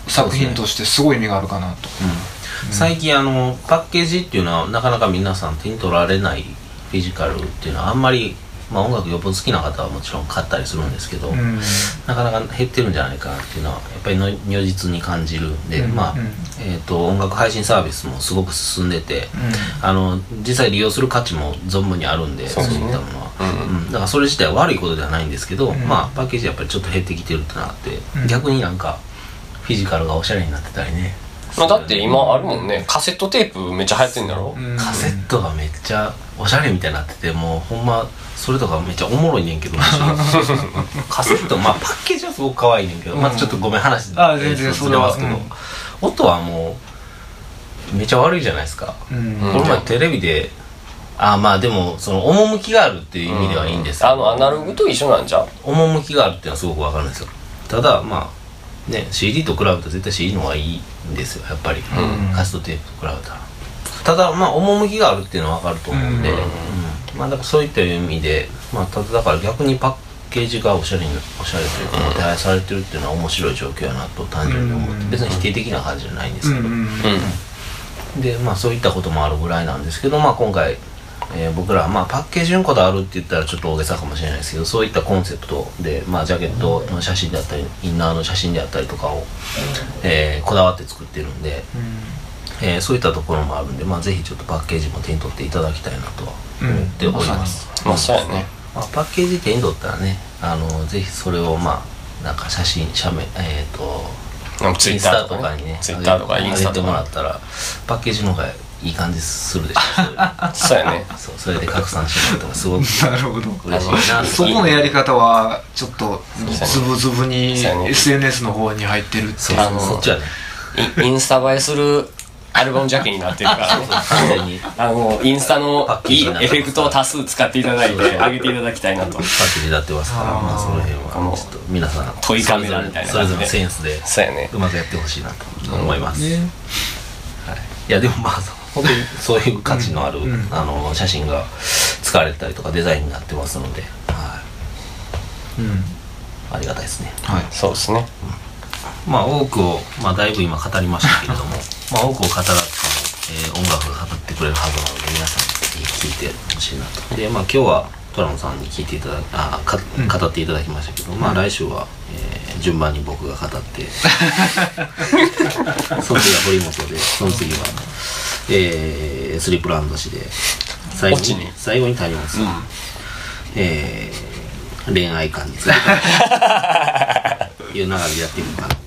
[SPEAKER 2] 作品としてすごい意味があるかなと、
[SPEAKER 1] うん。最近あのパッケージっていうのはなかなか皆さん手に取られないフィジカルっていうのはあんまり、まあ、音楽よっぽど好きな方はもちろん買ったりするんですけど、
[SPEAKER 2] うん。
[SPEAKER 1] なかなか減ってるんじゃないかなっていうのはやっぱりの如実に感じるんで、
[SPEAKER 2] うん
[SPEAKER 1] まあ、
[SPEAKER 2] うん。
[SPEAKER 1] えー、と音楽配信サービスもすごく進んでて、あの実際利用する価値も存分にあるんでそういったものは、
[SPEAKER 3] うん
[SPEAKER 1] うん。だからそれ自体は悪いことではないんですけど、
[SPEAKER 2] ん。
[SPEAKER 1] まあパッケージやっぱりちょっと減ってきてるってなって、
[SPEAKER 2] うん。
[SPEAKER 1] 逆になんかフィジカルがおしゃれになってたりね。
[SPEAKER 3] まあだって今あるもんね。カセットテープめっちゃ流行ってんだろ？
[SPEAKER 2] うん。
[SPEAKER 1] カセットがめっちゃおしゃれみたいになっててもうほんまそれとかめっちゃおもろいねんけど カセットまあパッケージはすごく可愛いねんけど、まあちょっとごめん話
[SPEAKER 2] あ全然それ
[SPEAKER 1] ますけど、音はもうめっちゃ悪いじゃないですか、
[SPEAKER 2] うん。
[SPEAKER 1] この前テレビであまあでもその趣があるっていう意味ではいいんですけど
[SPEAKER 3] あのアナログと一緒なんじゃう？
[SPEAKER 1] 趣があるっていうのはすごくわかるんですよ。ただまあね CD と比べたら絶対 CD の方がいいんですよやっぱり、カセットテープと比べたらただまあ趣があるっていうのはわかると思うんで、
[SPEAKER 2] うん。
[SPEAKER 1] うん。まあだからそういった意味でまあただだから逆にパッケージがおしゃれにおしゃれというかもてはやされてるっていうのは面白い状況やなと単純に思って、
[SPEAKER 2] うん。
[SPEAKER 1] 別に否定的な感じじゃないんですけど、でまあそういったこともあるぐらいなんですけどまあ今回、えー僕らまあパッケージにこだわるって言ったらちょっと大げさかもしれないですけどそういったコンセプトでまあジャケットの写真であったりインナーの写真であったりとかを、えーこだわって作ってるんで、えーそういったところもあるんでまあぜひちょっとパッケージも手に取っていただきたいなとは思っております、
[SPEAKER 3] まあそうやね
[SPEAKER 1] まあ、パッケージ手に取ったらねあのぜひそれをまあなんか写真写メえっ、と
[SPEAKER 3] ツイ
[SPEAKER 1] インスタ
[SPEAKER 3] ッターとか
[SPEAKER 1] とかにね
[SPEAKER 3] ツイッターとかインスタ
[SPEAKER 1] 上げて
[SPEAKER 3] とか
[SPEAKER 1] もらったらパッケージの方がいい感じするでしょ。
[SPEAKER 3] そうやね。
[SPEAKER 1] そうそれで拡散してもらったらすごく
[SPEAKER 2] なるほど。
[SPEAKER 1] 嬉しいな
[SPEAKER 2] そこのやり方はちょっとズブズブに SNS の方に入ってるって
[SPEAKER 1] そ
[SPEAKER 2] いう。う
[SPEAKER 3] あの
[SPEAKER 1] そっちはね。
[SPEAKER 3] イインスタ映えするアルバムジャケになってるから。ねあのインスタのいいエフェクトを多数使っていただいて上げていただきたいなと。
[SPEAKER 1] パッケージになってますからまあその辺は。ちょっと皆さん
[SPEAKER 3] トイカメラみたいな
[SPEAKER 1] それぞれのセンスで
[SPEAKER 3] そうやね。
[SPEAKER 1] うまくやってほしいなと思います、
[SPEAKER 2] ね。
[SPEAKER 1] はい、いやでもまあ本当にそういう価値のある、
[SPEAKER 2] うん。
[SPEAKER 1] あの写真が使われたりとかデザインになってますので、は
[SPEAKER 2] うん。
[SPEAKER 1] い、ありがたいですね。
[SPEAKER 2] はい。
[SPEAKER 3] そうですね
[SPEAKER 1] まあ多くを、まあ、だいぶ今語りましたけれども まあ多くを語らずとも、えー音楽が語ってくれるはずなので皆さんぜひ聴いてほしいなと。でまあ今日はトラムさんに聞いていただあか
[SPEAKER 2] うん。
[SPEAKER 1] 語っていただきましたけど、まあ来週は、えー順番に僕が語って その次は堀本でその次は、えースリープランド氏で最後に最後に谷本さん、えー恋愛観について いう流れでやっていくのかな。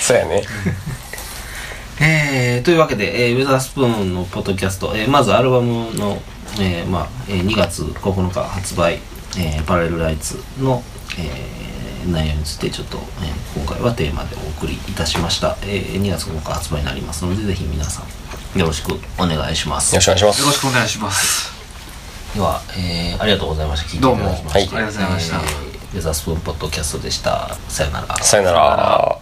[SPEAKER 3] そうやね。
[SPEAKER 1] えーというわけで、えーウェザースプーンのポッドキャスト、えーまずアルバムの、えーまあえー2月9日発売、えーパラレルライツの、えー内容についてちょっと、えー今回はテーマでお送りいたしました、えー2月9日発売になりますのでぜひ皆さんよろしくお願いします。
[SPEAKER 3] よろしくお願いします。
[SPEAKER 2] よろしくお願いします。
[SPEAKER 1] では、えーありがとうございました。聞いていただきまして。
[SPEAKER 2] どうも。はい。ありがとうございました。
[SPEAKER 1] えーユザースプーンポッドキャストでした。さよなら。
[SPEAKER 3] さよなら。